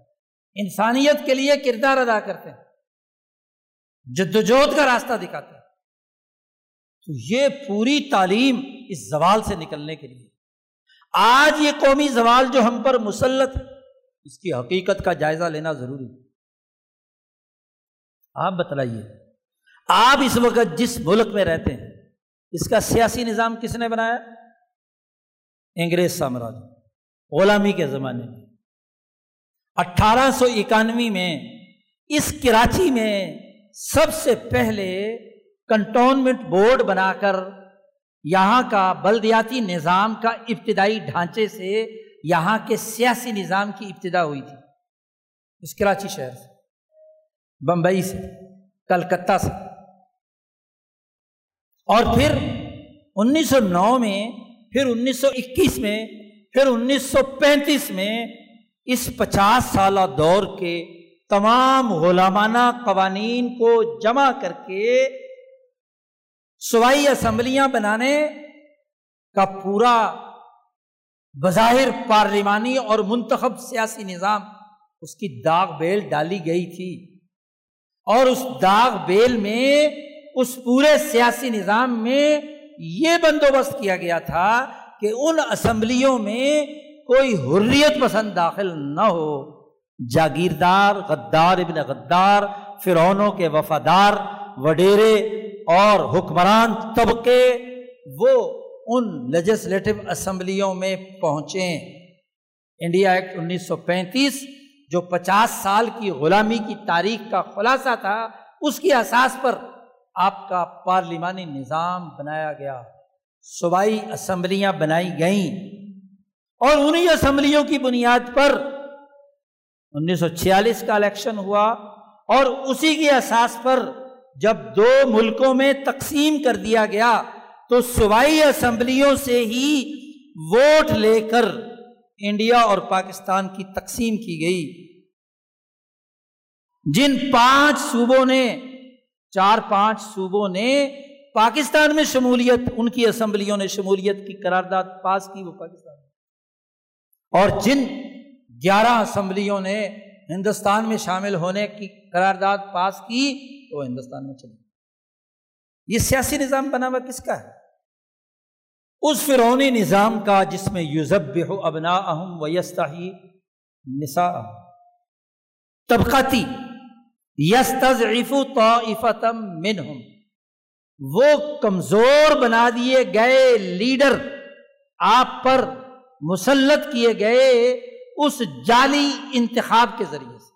انسانیت کے لیے کردار ادا کرتے ہیں جدوجہد کا راستہ دکھاتے ہیں۔ تو یہ پوری تعلیم اس زوال سے نکلنے کے لیے آج یہ قومی زوال جو ہم پر مسلط اس کی حقیقت کا جائزہ لینا ضروری آپ بتلائیے، آپ اس وقت جس ملک میں رہتے ہیں، اس کا سیاسی نظام کس نے بنایا؟ انگریز سامراج، غلامی کے زمانے میں۔ اٹھارہ سو اکانوے میں، اس کراچی میں سب سے پہلے کنٹونمنٹ بورڈ بنا کر یہاں کا بلدیاتی نظام کا ابتدائی ڈھانچے سے یہاں کے سیاسی نظام کی ابتدا ہوئی تھی۔ اس کراچی شہر سے، بمبئی سے، کلکتہ سے۔ اور پھر انیس سو نو میں، پھر انیس سو اکیس میں، پھر انیس سو پینتیس میں اس پچاس سالہ دور کے تمام غلامانہ قوانین کو جمع کر کے سوائی اسمبلیاں بنانے کا پورا بظاہر پارلیمانی اور منتخب سیاسی نظام اس کی داغ بیل ڈالی گئی تھی۔ اور اس داغ بیل میں اس پورے سیاسی نظام میں یہ بندوبست کیا گیا تھا کہ ان اسمبلیوں میں کوئی حریت پسند داخل نہ ہو۔ جاگیردار غدار ابن غدار فرونوں کے وفادار، وڈیرے اور حکمران طبقے وہ ان لیجسلیٹو اسمبلیوں میں پہنچے۔ انڈیا ایکٹ انیس سو پینتیس، جو پچاس سال کی غلامی کی تاریخ کا خلاصہ تھا، اس کی اساس پر آپ کا پارلیمانی نظام بنایا گیا۔ صوبائی اسمبلیاں بنائی گئیں۔ اور انہیں اسمبلیوں کی بنیاد پر انیس سو چھیالیس کا الیکشن ہوا اور اسی کی اساس پر جب دو ملکوں میں تقسیم کر دیا گیا، تو صوبائی اسمبلیوں سے ہی ووٹ لے کر انڈیا اور پاکستان کی تقسیم کی گئی۔ جن پانچ صوبوں نے، چار پانچ صوبوں نے پاکستان میں شمولیت، ان کی اسمبلیوں نے شمولیت کی قرارداد پاس کی، وہ پاکستان اور جن گیارہ اسمبلیوں نے ہندوستان میں شامل ہونے کی قرارداد پاس کی تو ہندوستان میں چلی یہ سیاسی نظام بنا ہوا کس کا ہے؟ اس فرونی نظام کا جس میں یوزب ابنا اہم ویستا ہی نسا طبقاتی یستضعف طائفتم منہم۔ وہ کمزور بنا دیے گئے لیڈر آپ پر مسلط کیے گئے اس جعلی انتخاب کے ذریعے سے۔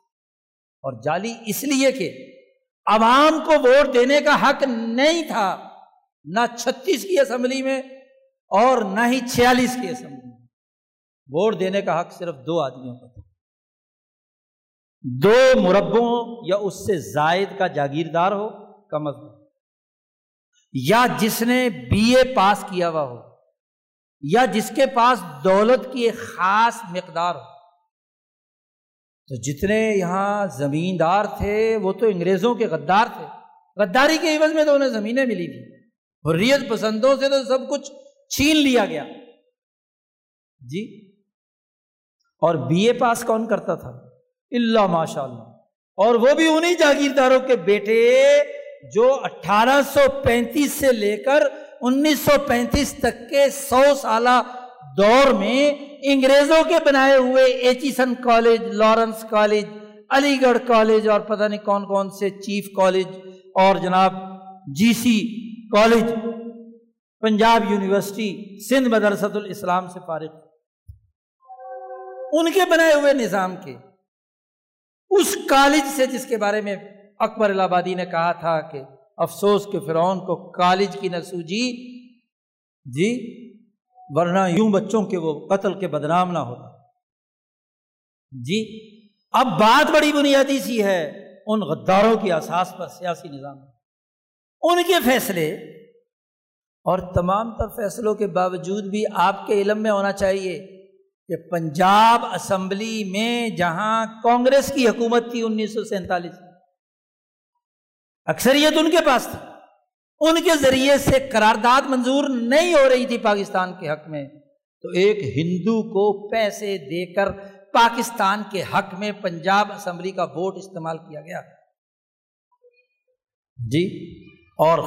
اور جعلی اس لیے کہ عوام کو ووٹ دینے کا حق نہیں تھا، نہ چھتیس کی اسمبلی میں اور نہ ہی چھیالیس کی اسمبلی میں۔ ووٹ دینے کا حق صرف دو آدمیوں کا تھا۔ دو مربوں یا اس سے زائد کا جاگیردار ہو، کم از کم۔ یا جس نے بی اے پاس کیا ہوا ہو، یا جس کے پاس دولت کی ایک خاص مقدار ہو۔ تو جتنے یہاں زمیندار تھے، وہ تو انگریزوں کے غدار تھے۔ غداری کے عوض میں تو انہیں زمینیں ملی تھی حریت پسندوں سے تو سب کچھ چھین لیا گیا۔ جی؟ اور بی اے پاس کون کرتا تھا؟ اللہ ماشاء اللہ اور وہ بھی انہیں جاگیرداروں کے بیٹے جو اٹھارہ سو پینتیس سے لے کر انیس سو پینتیس تک کے سو سالہ دور میں انگریزوں کے بنائے ہوئے Aitchison college, Lawrence college, Aligarh college اور پتہ نہیں کون کون سے چیف کالج اور جناب G C college, Punjab university, Sindh Madrasatul Islam سے فارغ۔ ان کے بنائے ہوئے نظام کے، اس کالج سے جس کے بارے میں اکبر الہ آبادی نے کہا تھا کہ افسوس کے فرعون کو کالج کی نہ سوجی جی ورنہ یوں بچوں کے وہ قتل کے بدنام نہ ہوتا۔ جی اب بات بڑی بنیادی سی ہے ان غداروں کی اساس پر سیاسی نظام۔ ان کے فیصلے اور تمام تر فیصلوں کے باوجود بھی آپ کے علم میں ہونا چاہیے کہ پنجاب اسمبلی میں جہاں کانگریس کی حکومت تھی انیس سو سینتالیس اکثریت ان کے پاس تھی۔ ان کے ذریعے سے قرارداد منظور نہیں ہو رہی تھی پاکستان کے حق میں۔ تو ایک ہندو کو پیسے دے کر پاکستان کے حق میں پنجاب اسمبلی کا ووٹ استعمال کیا گیا۔ جی اور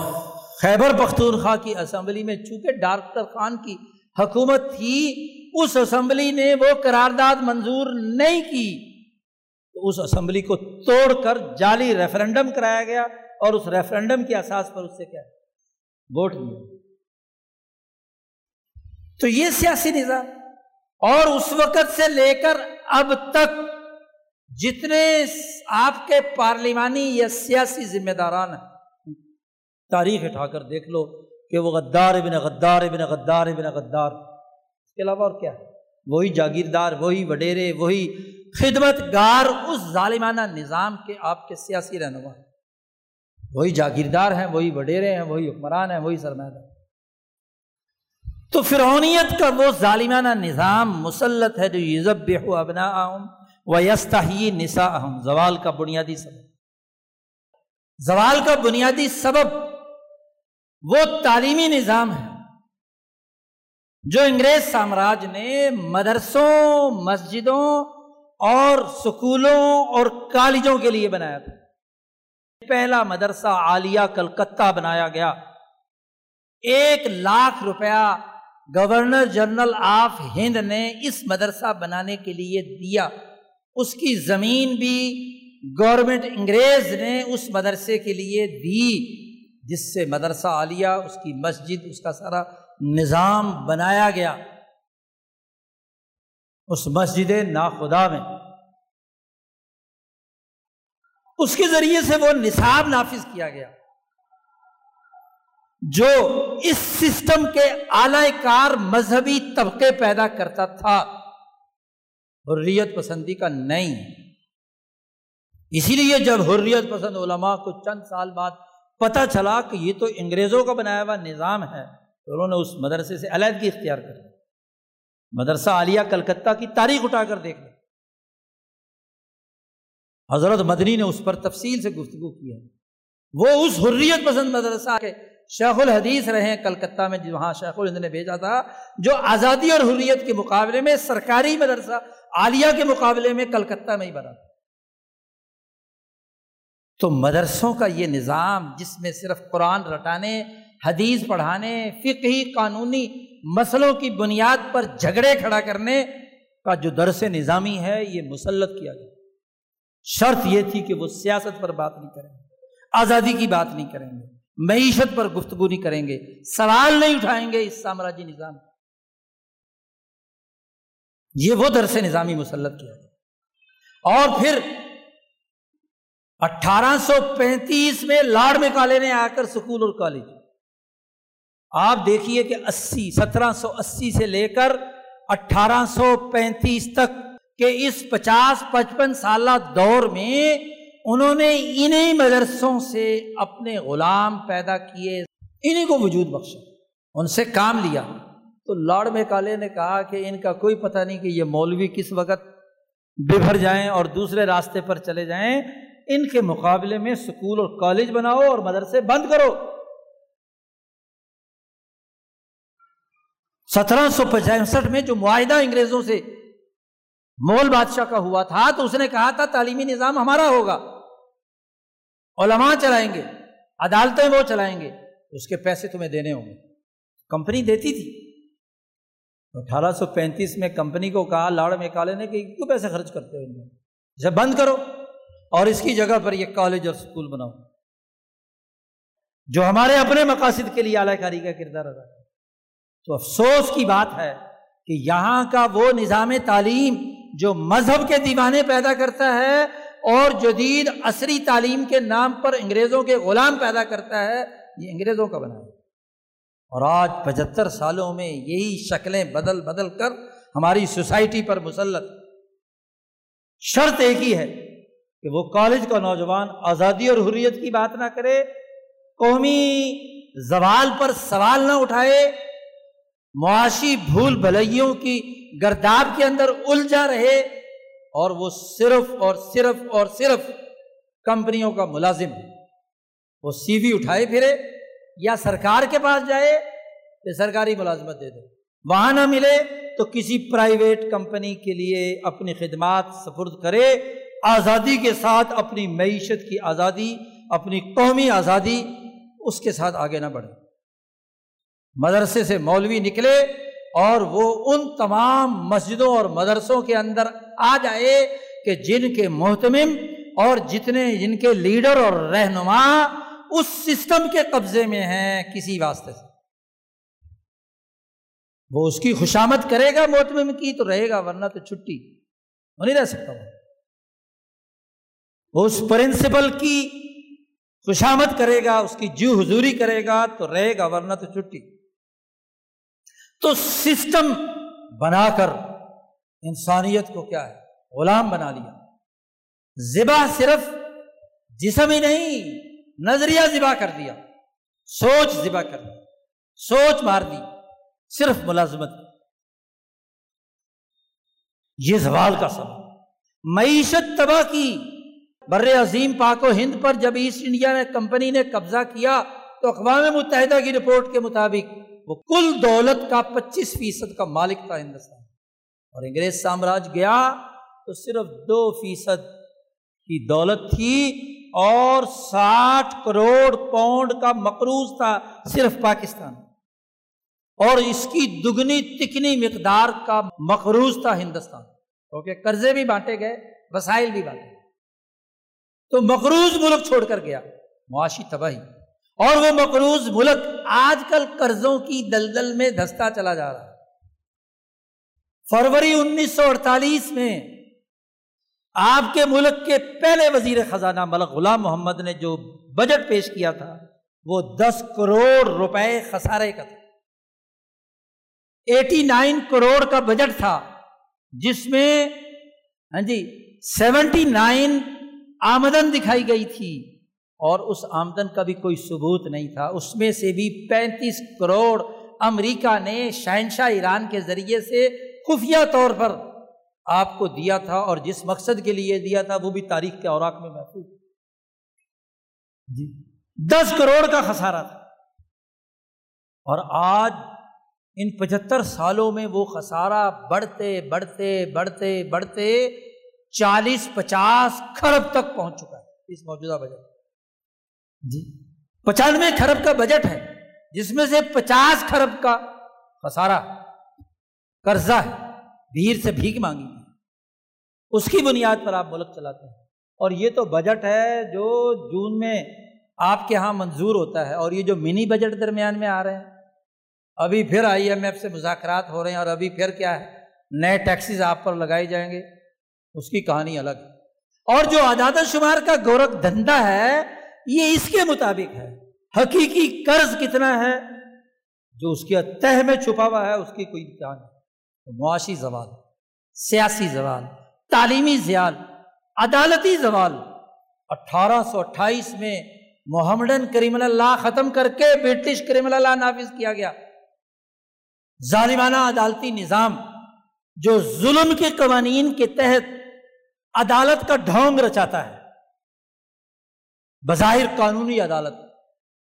خیبر پختونخوا کی اسمبلی میں چونکہ ڈاکٹر خان کی حکومت تھی، اس اسمبلی نے وہ قرارداد منظور نہیں کی۔ تو اس اسمبلی کو توڑ کر جعلی ریفرنڈم کرایا گیا۔ اور اس ریفرنڈم کے اساس پر اس سے کیا ووٹ لیا۔ تو یہ سیاسی نظام اور اس وقت سے لے کر اب تک جتنے آپ کے پارلیمانی یا سیاسی ذمہ داران ہیں، تاریخ اٹھا کر دیکھ لو کہ وہ غدار ابن غدار ابن غدار ابن غدار۔ اس کے علاوہ اور کیا وہی جاگیردار، وہی وڈیرے، وہی خدمت گار اس ظالمانہ نظام کے آپ کے سیاسی رہنما وہی جاگیردار ہیں، وہی وڈیرے ہیں، وہی حکمران ہیں، وہی سرمایہ تو فرونیت کا وہ ظالمانہ نظام مسلط ہے جو یزب ابنا و یستا ہی نسا اہم زوال کا بنیادی سبب۔ زوال کا بنیادی سبب وہ تعلیمی نظام ہے جو انگریز سامراج نے مدرسوں، مسجدوں اور اسکولوں اور کالجوں کے لیے بنایا تھا۔ پہلا مدرسہ عالیہ کلکتہ بنایا گیا۔ ایک لاکھ روپیہ گورنر جنرل آف ہند نے اس مدرسہ بنانے کے لیے دیا۔ اس کی زمین بھی گورنمنٹ انگریز نے اس مدرسے کے لیے دی، جس سے مدرسہ عالیہ، اس کی مسجد، اس کا سارا نظام بنایا گیا۔ اس مسجد ناخدا میں۔ اس کے ذریعے سے وہ نصاب نافذ کیا گیا۔ جو اس سسٹم کے اعلی کار مذہبی طبقے پیدا کرتا تھا، حریت پسندی کا نہیں۔ اسی لیے جب حریت پسند علماء کو چند سال بعد پتہ چلا کہ یہ تو انگریزوں کا بنایا ہوا نظام ہے، تو انہوں نے اس مدرسے سے علیحدگی اختیار کر لی۔ مدرسہ عالیہ کلکتہ کی تاریخ اٹھا کر دیکھ لیں۔ حضرت مدنی نے اس پر تفصیل سے گفتگو کی ہے۔ وہ اس حریت پسند مدرسہ کے شیخ الحدیث رہے ہیں، کلکتہ میں جی وہاں شیخ الہند نے بھیجا تھا، جو آزادی اور حریت کے مقابلے میں، سرکاری مدرسہ عالیہ کے مقابلے میں کلکتہ میں ہی بنا۔ تھا تو مدرسوں کا یہ نظام، جس میں صرف قرآن رٹانے، حدیث پڑھانے، فقہی، قانونی مسلوں کی بنیاد پر جھگڑے کھڑا کرنے کا جو درس نظامی ہے، یہ مسلط کیا گیا شرط یہ تھی کہ وہ سیاست پر بات نہیں کریں گے، آزادی کی بات نہیں کریں گے، معیشت پر گفتگو نہیں کریں گے، سوال نہیں اٹھائیں گے اس سامراجی نظام یہ وہ درس نظامی مسلط کیا گیا۔ اور پھر اٹھارہ سو پینتیس میں لاڈ میں کالے نے آ کر اسکول اور کالج۔ آپ دیکھیے کہ اسی، سترہ سو اسی سے لے کر اٹھارہ سو پینتیس تک کہ اس پچاس پچپن سالہ دور میں انہوں نے انہیں مدرسوں سے اپنے غلام پیدا کیے انہیں کو وجود بخشا، ان سے کام لیا۔ تو لاڈ میں کالے نے کہا کہ ان کا کوئی پتہ نہیں کہ یہ مولوی کس وقت ببھر جائیں اور دوسرے راستے پر چلے جائیں۔ ان کے مقابلے میں اسکول اور کالج بناؤ اور مدرسے بند کرو۔ سترہ سو پچاسٹھ میں جو معاہدہ انگریزوں سے مول بادشاہ کا ہوا تھا تو اس نے کہا تھا تعلیمی نظام ہمارا ہوگا۔ علماء چلائیں گے، عدالتیں وہ چلائیں گے، اس کے پیسے تمہیں دینے ہوں گے۔ کمپنی دیتی تھی۔ اٹھارہ سو پینتیس میں کمپنی کو کہا، لاڑ میں کالے نے کہ کیوں پیسے خرچ کرتے ہو اسے بند کرو اور اس کی جگہ پر یہ کالج اور اسکول بناؤ۔ جو ہمارے اپنے مقاصد کے لیے اعلی کاری کا کردار ادا کرے۔ تو افسوس کی بات ہے کہ یہاں کا وہ نظام تعلیم جو مذہب کے دیوانے پیدا کرتا ہے اور جدید عصری تعلیم کے نام پر انگریزوں کے غلام پیدا کرتا ہے، یہ انگریزوں کا بنا ہے۔ اور آج پچہتر سالوں میں یہی شکلیں بدل بدل کر ہماری سوسائٹی پر مسلط۔ شرط ایک ہی ہے کہ وہ کالج کا نوجوان آزادی اور حریت کی بات نہ کرے، قومی زوال پر سوال نہ اٹھائے، معاشی بھول بھلائیوں کی گرداب کے اندر الجھا رہے اور وہ صرف اور صرف اور صرف کمپنیوں کا ملازم ہے۔ وہ سی وی اٹھائے پھرے یا سرکار کے پاس جائے تو سرکاری ملازمت دے دے۔ وہاں نہ ملے تو کسی پرائیویٹ کمپنی کے لیے اپنی خدمات سفرد کرے، آزادی کے ساتھ اپنی معیشت کی آزادی، اپنی قومی آزادی اس کے ساتھ آگے نہ بڑھے۔ مدرسے سے مولوی نکلے اور وہ ان تمام مسجدوں اور مدرسوں کے اندر آ جائے کہ جن کے محتمم اور جتنے جن کے لیڈر اور رہنما اس سسٹم کے قبضے میں ہیں کسی واسطے سے۔ وہ اس کی خوشامد کرے گا محتمم کی تو رہے گا، ورنہ تو چھٹی۔ وہ نہیں رہ سکتا وہ اس پرنسپل کی خوشامد کرے گا، اس کی جو حضوری کرے گا تو رہے گا، ورنہ تو چھٹی۔ تو سسٹم بنا کر انسانیت کو کیا ہے؟ غلام بنا لیا۔ ذبا صرف جسم ہی نہیں، نظریہ ذبا کر دیا۔ سوچ ذبا کر دیا سوچ مار دی۔ صرف ملازمت۔ یہ زوال کا سبب۔ معیشت تباہ کی۔ بر عظیم پاک و ہند پر جب ایسٹ انڈیا نے کمپنی نے قبضہ کیا تو اقوام متحدہ کی رپورٹ کے مطابق وہ کل دولت کا پچیس فیصد کا مالک تھا ہندوستان۔ اور انگریز سامراج گیا تو صرف دو فیصد کی دولت تھی اور ساٹھ کروڑ پاؤنڈ کا مقروض تھا صرف پاکستان۔ اور اس کی دگنی تکنی مقدار کا مقروض تھا ہندوستان۔ کیونکہ قرضے بھی بانٹے گئے، وسائل بھی بانٹے گئے۔ تو مقروض ملک چھوڑ کر گیا، معاشی تباہی۔ اور وہ مقروض ملک آج کل قرضوں کی دلدل میں دھستا چلا جا رہا ہے۔ فروری انیس سو اڑتالیس میں آپ کے ملک کے پہلے وزیر خزانہ ملک غلام محمد نے جو بجٹ پیش کیا تھا، وہ دس کروڑ روپے خسارے کا تھا۔ ایٹی نائن کروڑ کا بجٹ تھا، جس میں ہاں جی سیونٹی نائن آمدن دکھائی گئی تھی۔ اور اس آمدن کا بھی کوئی ثبوت نہیں تھا۔ اس میں سے بھی پینتیس کروڑ امریکہ نے شہنشاہ ایران کے ذریعے سے خفیہ طور پر آپ کو دیا تھا اور جس مقصد کے لیے دیا تھا وہ بھی تاریخ کے اوراق میں محفوظ۔ جی۔ دس کروڑ کا خسارہ تھا۔ اور آج ان پچہتر سالوں میں وہ خسارہ بڑھتے بڑھتے بڑھتے بڑھتے چالیس پچاس کھرب تک پہنچ چکا ہے۔ اس موجودہ بجٹ جی پچانوے کھرب کا بجٹ ہے، جس میں سے پچاس کھرب کا خسارہ، قرضہ ہے بھیڑ سے بھیک مانگی اس کی بنیاد پر آپ ملک چلاتے ہیں۔ اور یہ تو بجٹ ہے جو جون میں آپ کے یہاں منظور ہوتا ہے، اور یہ جو منی بجٹ درمیان میں آ رہے ہیں۔ ابھی پھر آئی ایم ایف سے مذاکرات ہو رہے ہیں، اور ابھی پھر کیا ہے، نئے ٹیکسیز آپ پر لگائی جائیں گے۔ اس کی کہانی الگ ہے۔ اور جو آزاد شمار کا گورکھ دھندا ہے یہ اس کے مطابق ہے۔ حقیقی قرض کتنا ہے؟ جو اس کے تہ میں چھپا ہوا ہے، اس کی کوئی جان معاشی زوال، سیاسی زوال، تعلیمی زیال، عدالتی زوال۔ اٹھارہ سو اٹھائیس میں محمدن کریم اللہ ختم کر کے برٹش کریم اللہ نافذ کیا گیا۔ ظالمانہ عدالتی نظام جو ظلم کے قوانین کے تحت عدالت کا ڈھونگ رچاتا ہے۔ بظاہر قانونی عدالت۔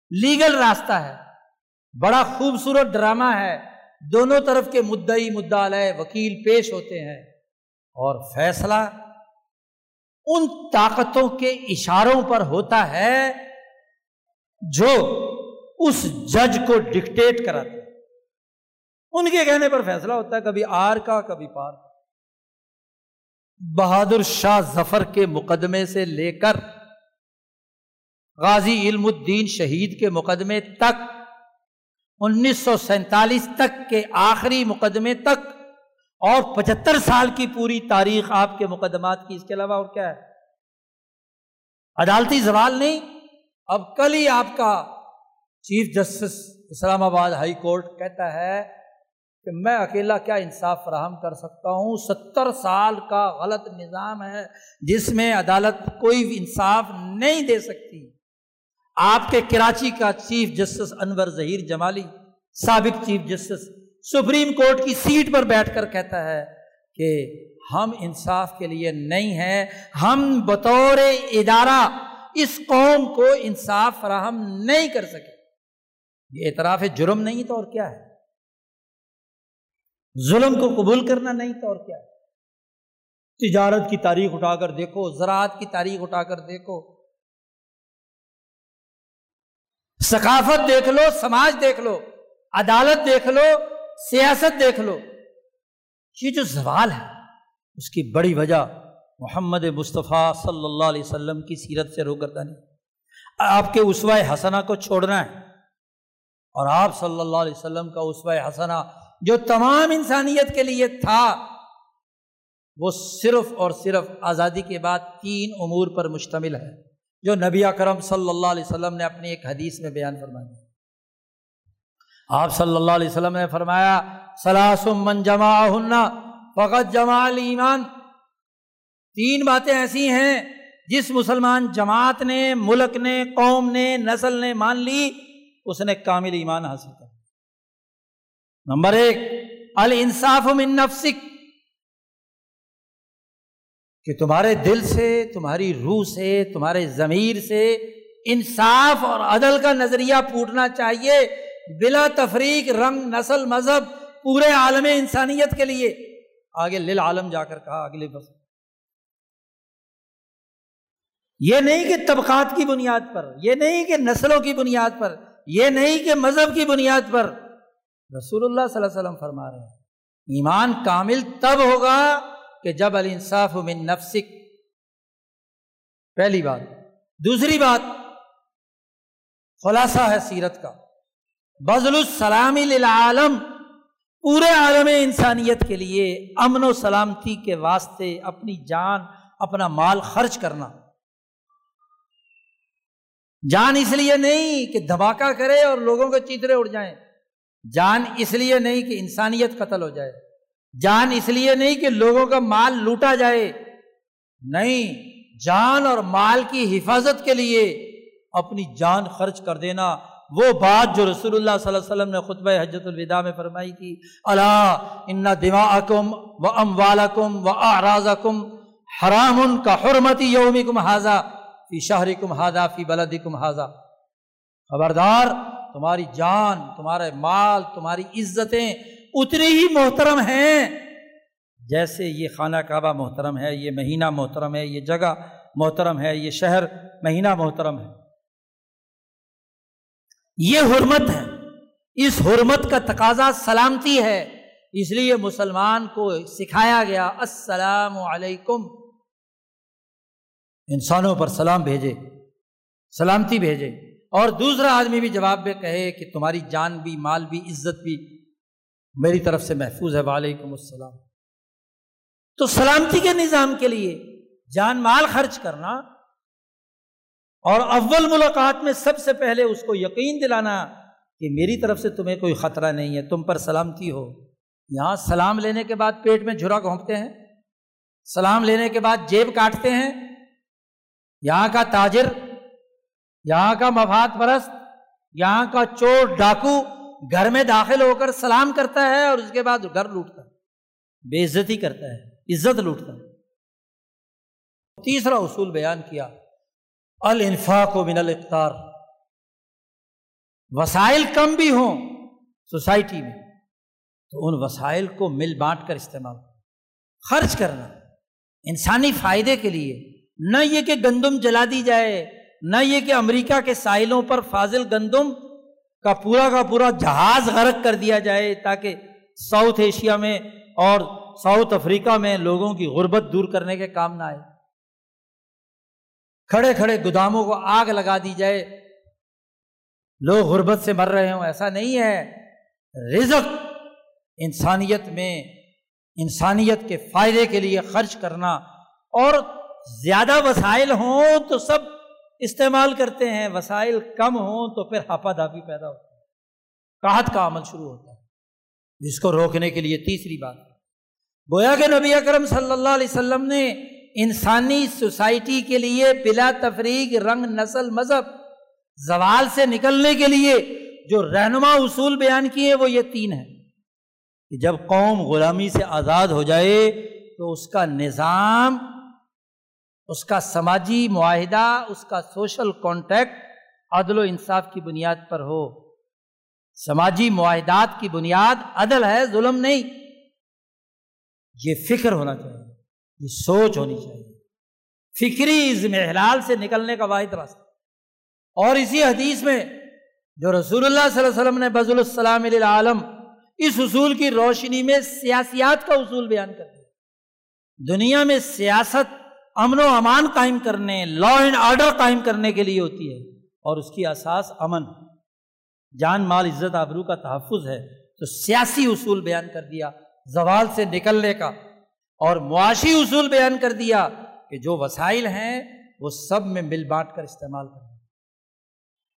لیگل راستہ ہے۔ بڑا خوبصورت ڈرامہ ہے۔ دونوں طرف کے مدعی مدعا لیے وکیل پیش ہوتے ہیں۔ اور فیصلہ ان طاقتوں کے اشاروں پر ہوتا ہے جو اس جج کو ڈکٹیٹ کراتے ان کے کہنے پر فیصلہ ہوتا ہے، کبھی آر کا، کبھی پار کا۔ بہادر شاہ ظفر کے مقدمے سے لے کر غازی علم الدین شہید کے مقدمے تک، انیس سو سینتالیس تک کے آخری مقدمے تک، اور پچہتر سال کی پوری تاریخ آپ کے مقدمات کی۔ اس کے علاوہ اور کیا ہے؟ عدالتی زوال نہیں۔ اب کل ہی آپ کا چیف جسٹس اسلام آباد ہائی کورٹ کہتا ہے کہ میں اکیلا کیا انصاف فراہم کر سکتا ہوں؟ ستر سال کا غلط نظام ہے جس میں عدالت کوئی انصاف نہیں دے سکتی۔ آپ کے کراچی کا چیف جسٹس انور ظہیر جمالی، سابق چیف جسٹس سپریم کورٹ کی سیٹ پر بیٹھ کر کہتا ہے کہ ہم انصاف کے لیے نہیں ہیں، ہم بطور ادارہ اس قوم کو انصاف فراہم نہیں کر سکے۔ یہ اعتراف جرم نہیں تو اور کیا ہے؟ ظلم کو قبول کرنا نہیں تو اور کیا تجارت کی تاریخ اٹھا کر دیکھو، زراعت کی تاریخ اٹھا کر دیکھو۔ ثقافت دیکھ لو، سماج دیکھ لو، عدالت دیکھ لو، سیاست دیکھ لو۔ یہ جو زوال ہے، اس کی بڑی وجہ محمد مصطفیٰ صلی اللہ علیہ وسلم کی سیرت سے روکردانی آپ کے اسوائے حسنا کو چھوڑنا ہے۔ اور آپ صلی اللہ علیہ وسلم کا اسوائے حسنا جو تمام انسانیت کے لیے تھا، وہ صرف اور صرف آزادی کے بعد تین امور پر مشتمل ہے۔ جو نبی اکرم صلی اللہ علیہ وسلم نے اپنی ایک حدیث میں بیان فرمایا آپ صلی اللہ علیہ وسلم نے فرمایا، سلاسم من جمع فقط جمع ایمان تین باتیں ایسی ہیں، جس مسلمان جماعت نے، ملک نے، قوم نے، نسل نے مان لی، اس نے کامل ایمان حاصل کر نمبر ایک، الانصاف من نفسک۔ کہ تمہارے دل سے، تمہاری روح سے، تمہارے ضمیر سے انصاف اور عدل کا نظریہ پھوٹنا چاہیے بلا تفریق، رنگ، نسل، مذہب، پورے عالم انسانیت کے لیے۔ آگے لل عالم جا کر کہا، اگلے بس یہ نہیں کہ طبقات کی بنیاد پر، یہ نہیں کہ نسلوں کی بنیاد پر، یہ نہیں کہ مذہب کی بنیاد پر۔ رسول اللہ صلی اللہ علیہ وسلم فرما رہے ہیں، ایمان کامل تب ہوگا کہ جب الانصاف من نفسک، پہلی بات۔ دوسری بات، خلاصہ ہے سیرت کا۔ بزل السلامی للعالم، پورے عالم انسانیت کے لیے امن و سلامتی کے واسطے اپنی جان، اپنا مال خرچ کرنا۔ جان اس لیے نہیں کہ دھماکہ کرے اور لوگوں کے چیترے اڑ جائیں۔ جان اس لیے نہیں کہ انسانیت قتل ہو جائے۔ جان اس لیے نہیں کہ لوگوں کا مال لوٹا جائے۔ نہیں، جان اور مال کی حفاظت کے لیے اپنی جان خرچ کر دینا۔ وہ بات جو رسول اللہ صلی اللہ علیہ وسلم نے خطبہ حجت الوداع میں فرمائی تھی۔ اللہ ان دما کم و ام والم و آراز کم حرام ان کا حرمتی یومی کم حاضہ فی شہری کم حاضہ فی بلدی کم حاضہ خبردار، تمہاری جان، تمہارے مال، تمہاری عزتیں اتنی ہی محترم ہیں۔ جیسے یہ خانہ کعبہ محترم ہے یہ مہینہ محترم ہے یہ جگہ محترم ہے یہ شہر مہینہ محترم ہے۔ یہ حرمت ہے۔ اس حرمت کا تقاضا سلامتی ہے۔ اس لیے مسلمان کو سکھایا گیا السلام علیکم۔ انسانوں پر سلام بھیجے سلامتی بھیجے۔ اور دوسرا آدمی بھی جواب میں کہے کہ تمہاری جان بھی مال بھی عزت بھی میری طرف سے محفوظ ہے، وعلیکم السلام۔ تو سلامتی کے نظام کے لیے جان مال خرچ کرنا اور اول ملاقات میں سب سے پہلے اس کو یقین دلانا کہ میری طرف سے تمہیں کوئی خطرہ نہیں ہے، تم پر سلامتی ہو۔ یہاں سلام لینے کے بعد پیٹ میں جھرا گھونپتے ہیں، سلام لینے کے بعد جیب کاٹتے ہیں۔ یہاں کا تاجر، یہاں کا مفاد پرست، یہاں کا چور ڈاکو گھر میں داخل ہو کر سلام کرتا ہے اور اس کے بعد گھر لوٹتا ہے۔ بے عزتی کرتا ہے، عزت لوٹتا ہے۔ تیسرا اصول بیان کیا، الانفاق و من الاقتار۔ وسائل کم بھی ہوں سوسائٹی میں، تو ان وسائل کو مل بانٹ کر استعمال، خرچ کرنا۔ انسانی فائدے کے لیے، نہ یہ کہ گندم جلا دی جائے، نہ یہ کہ امریکہ کے ساحلوں پر فاضل گندم کا پورا کا پورا جہاز غرق کر دیا جائے تاکہ ساؤتھ ایشیا میں اور ساؤتھ افریقہ میں لوگوں کی غربت دور کرنے کے کام نہ آئے۔ کھڑے کھڑے گوداموں کو آگ لگا دی جائے۔ لوگ غربت سے مر رہے ہوں، ایسا نہیں ہے۔ رزق انسانیت میں، انسانیت کے فائدے کے لیے خرچ کرنا اور زیادہ وسائل ہوں تو سب استعمال کرتے ہیں، وسائل کم ہوں تو پھر ہاپا دھاپی پیدا ہوتا ہے۔ کاہت کا عمل شروع ہوتا ہے۔ جس کو روکنے کے لیے تیسری بات۔ گویا کہ نبی اکرم صلی اللہ علیہ وسلم نے انسانی سوسائٹی کے لیے بلا تفریق رنگ، نسل، مذہب زوال سے نکلنے کے لیے جو رہنما اصول بیان کیے وہ یہ تین ہیں۔ کہ جب قوم غلامی سے آزاد ہو جائے تو اس کا نظام اس کا سماجی معاہدہ، اس کا سوشل کانٹیکٹ عدل و انصاف کی بنیاد پر ہو۔ سماجی معاہدات کی بنیاد عدل ہے، ظلم نہیں۔ یہ فکر ہونا چاہیے، یہ سوچ ہونی چاہیے۔ فکری از محلال سے نکلنے کا واحد راستہ۔ اور اسی حدیث میں جو رسول اللہ صلی اللہ علیہ وسلم نے بز السلام عالم اس اصول کی روشنی میں سیاسیات کا اصول بیان کر دیا۔ دنیا میں سیاست امن و امان قائم کرنے لا اینڈ آرڈر قائم کرنے کے لیے ہوتی ہے اور اس کی اساس امن۔ جان، مال، عزت، آبرو کا تحفظ ہے۔ تو سیاسی اصول بیان کر دیا، زوال سے نکلنے کا۔ اور معاشی اصول بیان کر دیا کہ جو وسائل ہیں، وہ سب میں مل بانٹ کر استعمال کریں۔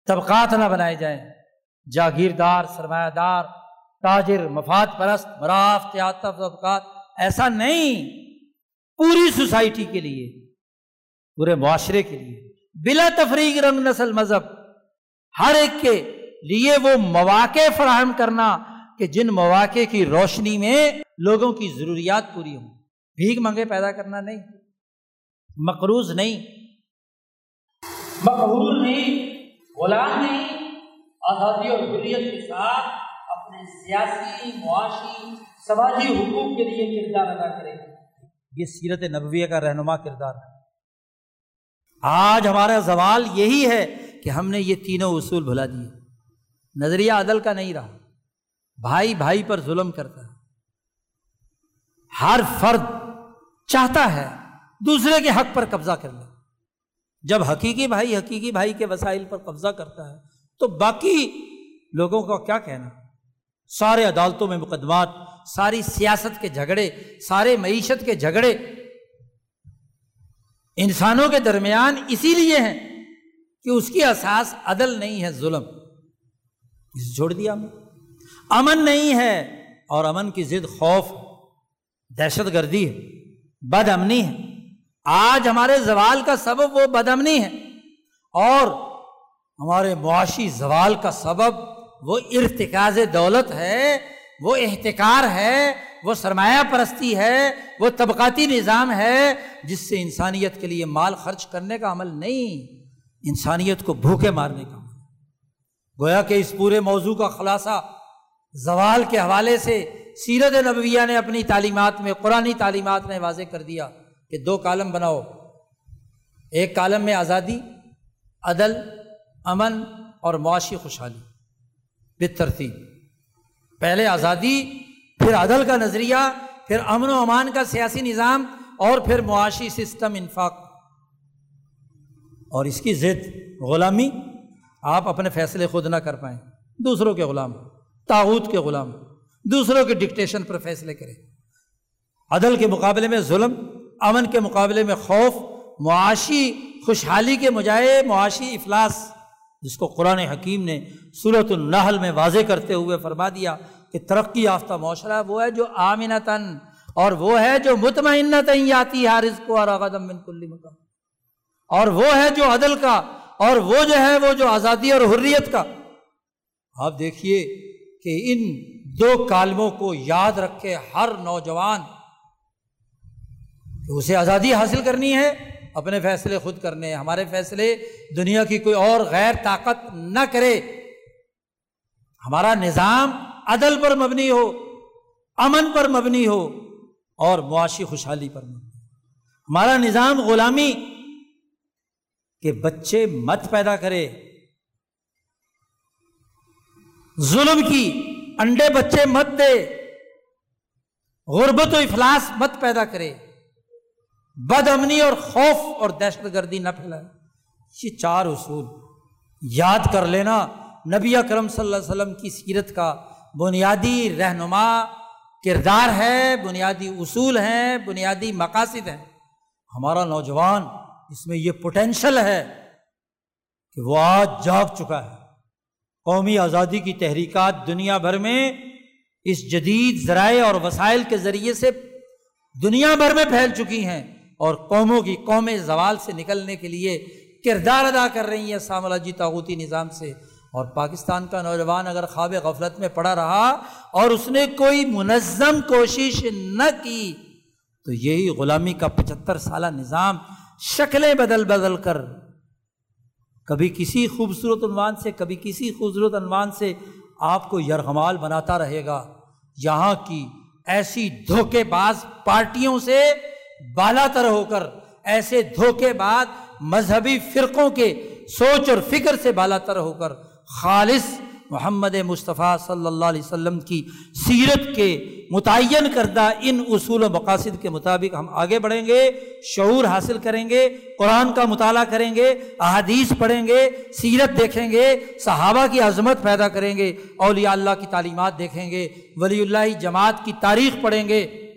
طبقات نہ بنائے جائیں۔ جاگیردار، سرمایہ دار، تاجر، مفاد پرست مراف طبقات، ایسا نہیں۔ پوری سوسائٹی کے لیے، پورے معاشرے کے لیے، بلا تفریق رنگ نسل مذہب، ہر ایک کے لیے وہ مواقع فراہم کرنا کہ جن مواقع کی روشنی میں لوگوں کی ضروریات پوری ہوں۔ بھیک منگے پیدا کرنا نہیں، مقروض نہیں، مقبول نہیں، غلام نہیں۔ آزادی اور حریت کے ساتھ اپنے سیاسی، معاشی، سماجی حقوق کے لیے کردار ادا کرے یہ سیرت نبویہ کا رہنما کردار ہے۔ آج ہمارا زوال یہی ہے کہ ہم نے یہ تینوں اصول بھلا دیے۔ نظریہ عدل کا نہیں رہا، بھائی بھائی پر ظلم کرتا ہے۔ ہر فرد چاہتا ہے دوسرے کے حق پر قبضہ کر لے۔ جب حقیقی بھائی حقیقی بھائی کے وسائل پر قبضہ کرتا ہے، تو باقی لوگوں کا کیا کہنا؟ سارے عدالتوں میں مقدمات ساری سیاست کے جھگڑے، سارے معیشت کے جھگڑے انسانوں کے درمیان اسی لیے ہیں کہ اس کی احساس عدل نہیں ہے، ظلم۔ چھوڑ دیا ہم امن نہیں ہے اور امن کی ضد خوف، دہشت گردی ہے، بد امنی ہے۔ آج ہمارے زوال کا سبب وہ بد امنی ہے۔ اور ہمارے معاشی زوال کا سبب وہ ارتکاز دولت ہے۔ وہ احتکار ہے، وہ سرمایہ پرستی ہے، وہ طبقاتی نظام ہے جس سے انسانیت کے لیے مال خرچ کرنے کا عمل نہیں، انسانیت کو بھوکے مارنے کا عمل۔ گویا کہ اس پورے موضوع کا خلاصہ زوال کے حوالے سے سیرت نبویہ نے اپنی تعلیمات میں قرآن تعلیمات میں واضح کر دیا کہ دو کالم بناؤ۔ ایک کالم میں آزادی، عدل، امن اور معاشی خوشحالی۔ بے ترتیب۔ پہلے آزادی، پھر عدل کا نظریہ، پھر امن و امان کا سیاسی نظام، اور پھر معاشی سسٹم انفاق۔ اور اس کی ضد غلامی آپ اپنے فیصلے خود نہ کر پائیں۔ دوسروں کے غلام تاوت کے غلام، دوسروں کے ڈکٹیشن پر فیصلے کریں۔ عدل کے مقابلے میں ظلم، امن کے مقابلے میں خوف، معاشی خوشحالی کے مجائے معاشی افلاس۔ جس کو قرآن حکیم نے صورت النحل میں واضح کرتے ہوئے فرما دیا کہ ترقی یافتہ معاشرہ وہ ہے جو آمنتاً اور وہ ہے جو مطمئنتاً آتی ہے رزق اور من کلی مکان۔ اور وہ ہے جو عدل کا اور وہ جو ہے وہ جو آزادی اور حریت کا۔ آپ دیکھیے کہ ان دو کالموں کو یاد رکھے ہر نوجوان کہ اسے آزادی حاصل کرنی ہے اپنے فیصلے خود کرنے، ہمارے فیصلے دنیا کی کوئی اور غیر طاقت نہ کرے۔ ہمارا نظام عدل پر مبنی ہو، امن پر مبنی ہو اور معاشی خوشحالی پر مبنی ہو۔ ہمارا نظام غلامی کہ بچے مت پیدا کرے، ظلم کی، انڈے بچے مت دے، غربت و افلاس مت پیدا کرے۔ بد امنی اور خوف اور دہشت گردی نہ پھیلائے۔ یہ چار اصول۔ یاد کر لینا، نبی اکرم صلی اللہ علیہ وسلم کی سیرت کا بنیادی رہنما کردار ہے، بنیادی اصول ہیں، بنیادی مقاصد ہیں۔ ہمارا نوجوان، اس میں یہ پوٹینشل ہے کہ وہ آج جاگ چکا ہے۔ قومی آزادی کی تحریکات دنیا بھر میں اس جدید ذرائع اور وسائل کے ذریعے سے دنیا بھر میں پھیل چکی ہیں۔ اور قوموں کی قوم زوال سے نکلنے کے لیے کردار ادا کر رہی ہیں سامراجی تاغوتی نظام سے۔ اور پاکستان کا نوجوان اگر خواب غفلت میں پڑا رہا اور اس نے کوئی منظم کوشش نہ کی، تو یہی غلامی کا پچہتر سالہ نظام شکلیں بدل بدل کر کبھی کسی خوبصورت عنوان سے، کبھی کسی خوبصورت عنوان سے آپ کو یرغمال بناتا رہے گا۔ یہاں کی ایسی دھوکے باز پارٹیوں سے بالا تر ہو کر ایسے دھوکے بعد مذہبی فرقوں کے سوچ اور فکر سے بالا تر ہو کر خالص محمد مصطفیٰ صلی اللہ علیہ وسلم کی سیرت کے متعین کردہ ان اصول و مقاصد کے مطابق ہم آگے بڑھیں گے، شعور حاصل کریں گے، قرآن کا مطالعہ کریں گے، احادیث پڑھیں گے، سیرت دیکھیں گے، صحابہ کی عظمت پیدا کریں گے، اولیاء اللہ کی تعلیمات دیکھیں گے ولی اللہ جماعت کی تاریخ پڑھیں گے۔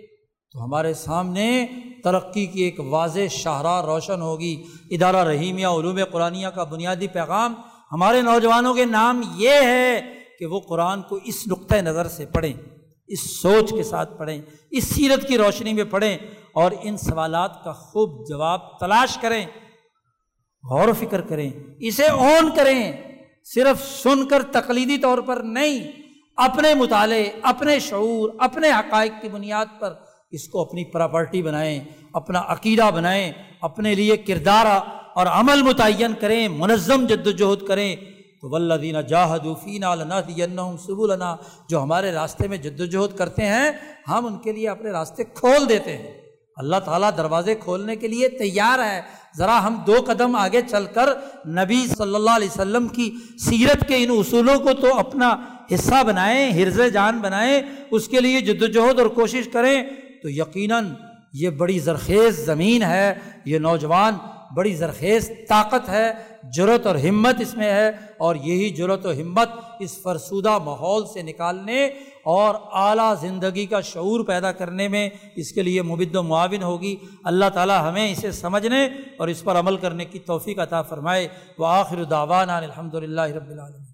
تو ہمارے سامنے ترقی کی ایک واضح شاہراہ روشن ہوگی۔ ادارہ رحیمیہ علوم قرآنیہ کا بنیادی پیغام ہمارے نوجوانوں کے نام یہ ہے کہ وہ قرآن کو اس نقطۂ نظر سے پڑھیں، اس سوچ کے ساتھ پڑھیں، اس سیرت کی روشنی میں پڑھیں اور ان سوالات کا خوب جواب تلاش کریں۔ غور و فکر کریں، اسے اون کریں۔ صرف سن کر تقلیدی طور پر نہیں، اپنے مطالعے، اپنے شعور، اپنے حقائق کی بنیاد پر اس کو اپنی پراپرٹی بنائیں، اپنا عقیدہ بنائیں، اپنے لیے کردار اور عمل متعین کریں، منظم جد وجہد کریں۔ تو ولدینہ جاہدوفین سب النا جو ہمارے راستے میں جد وجہد کرتے ہیں، ہم ان کے لیے اپنے راستے کھول دیتے ہیں۔ اللہ تعالیٰ دروازے کھولنے کے لیے تیار ہے۔ ذرا ہم دو قدم آگے چل کر نبی صلی اللہ علیہ وسلم کی سیرت کے ان اصولوں کو تو اپنا حصہ بنائیں، حرز جان بنائیں، اس کے لیے جد وجہد اور کوشش کریں۔ تو یقیناً یہ بڑی زرخیز زمین ہے، یہ نوجوان بڑی زرخیز طاقت ہے جرت اور ہمت اس میں ہے اور یہی جرت و ہمت اس فرسودہ ماحول سے نکالنے اور اعلیٰ زندگی کا شعور پیدا کرنے میں اس کے لیے مبد و معاون ہوگی۔ اللہ تعالیٰ ہمیں اسے سمجھنے اور اس پر عمل کرنے کی توفیق عطا فرمائے۔ وہ آخر داوانہ الحمد للہ رب العالمین۔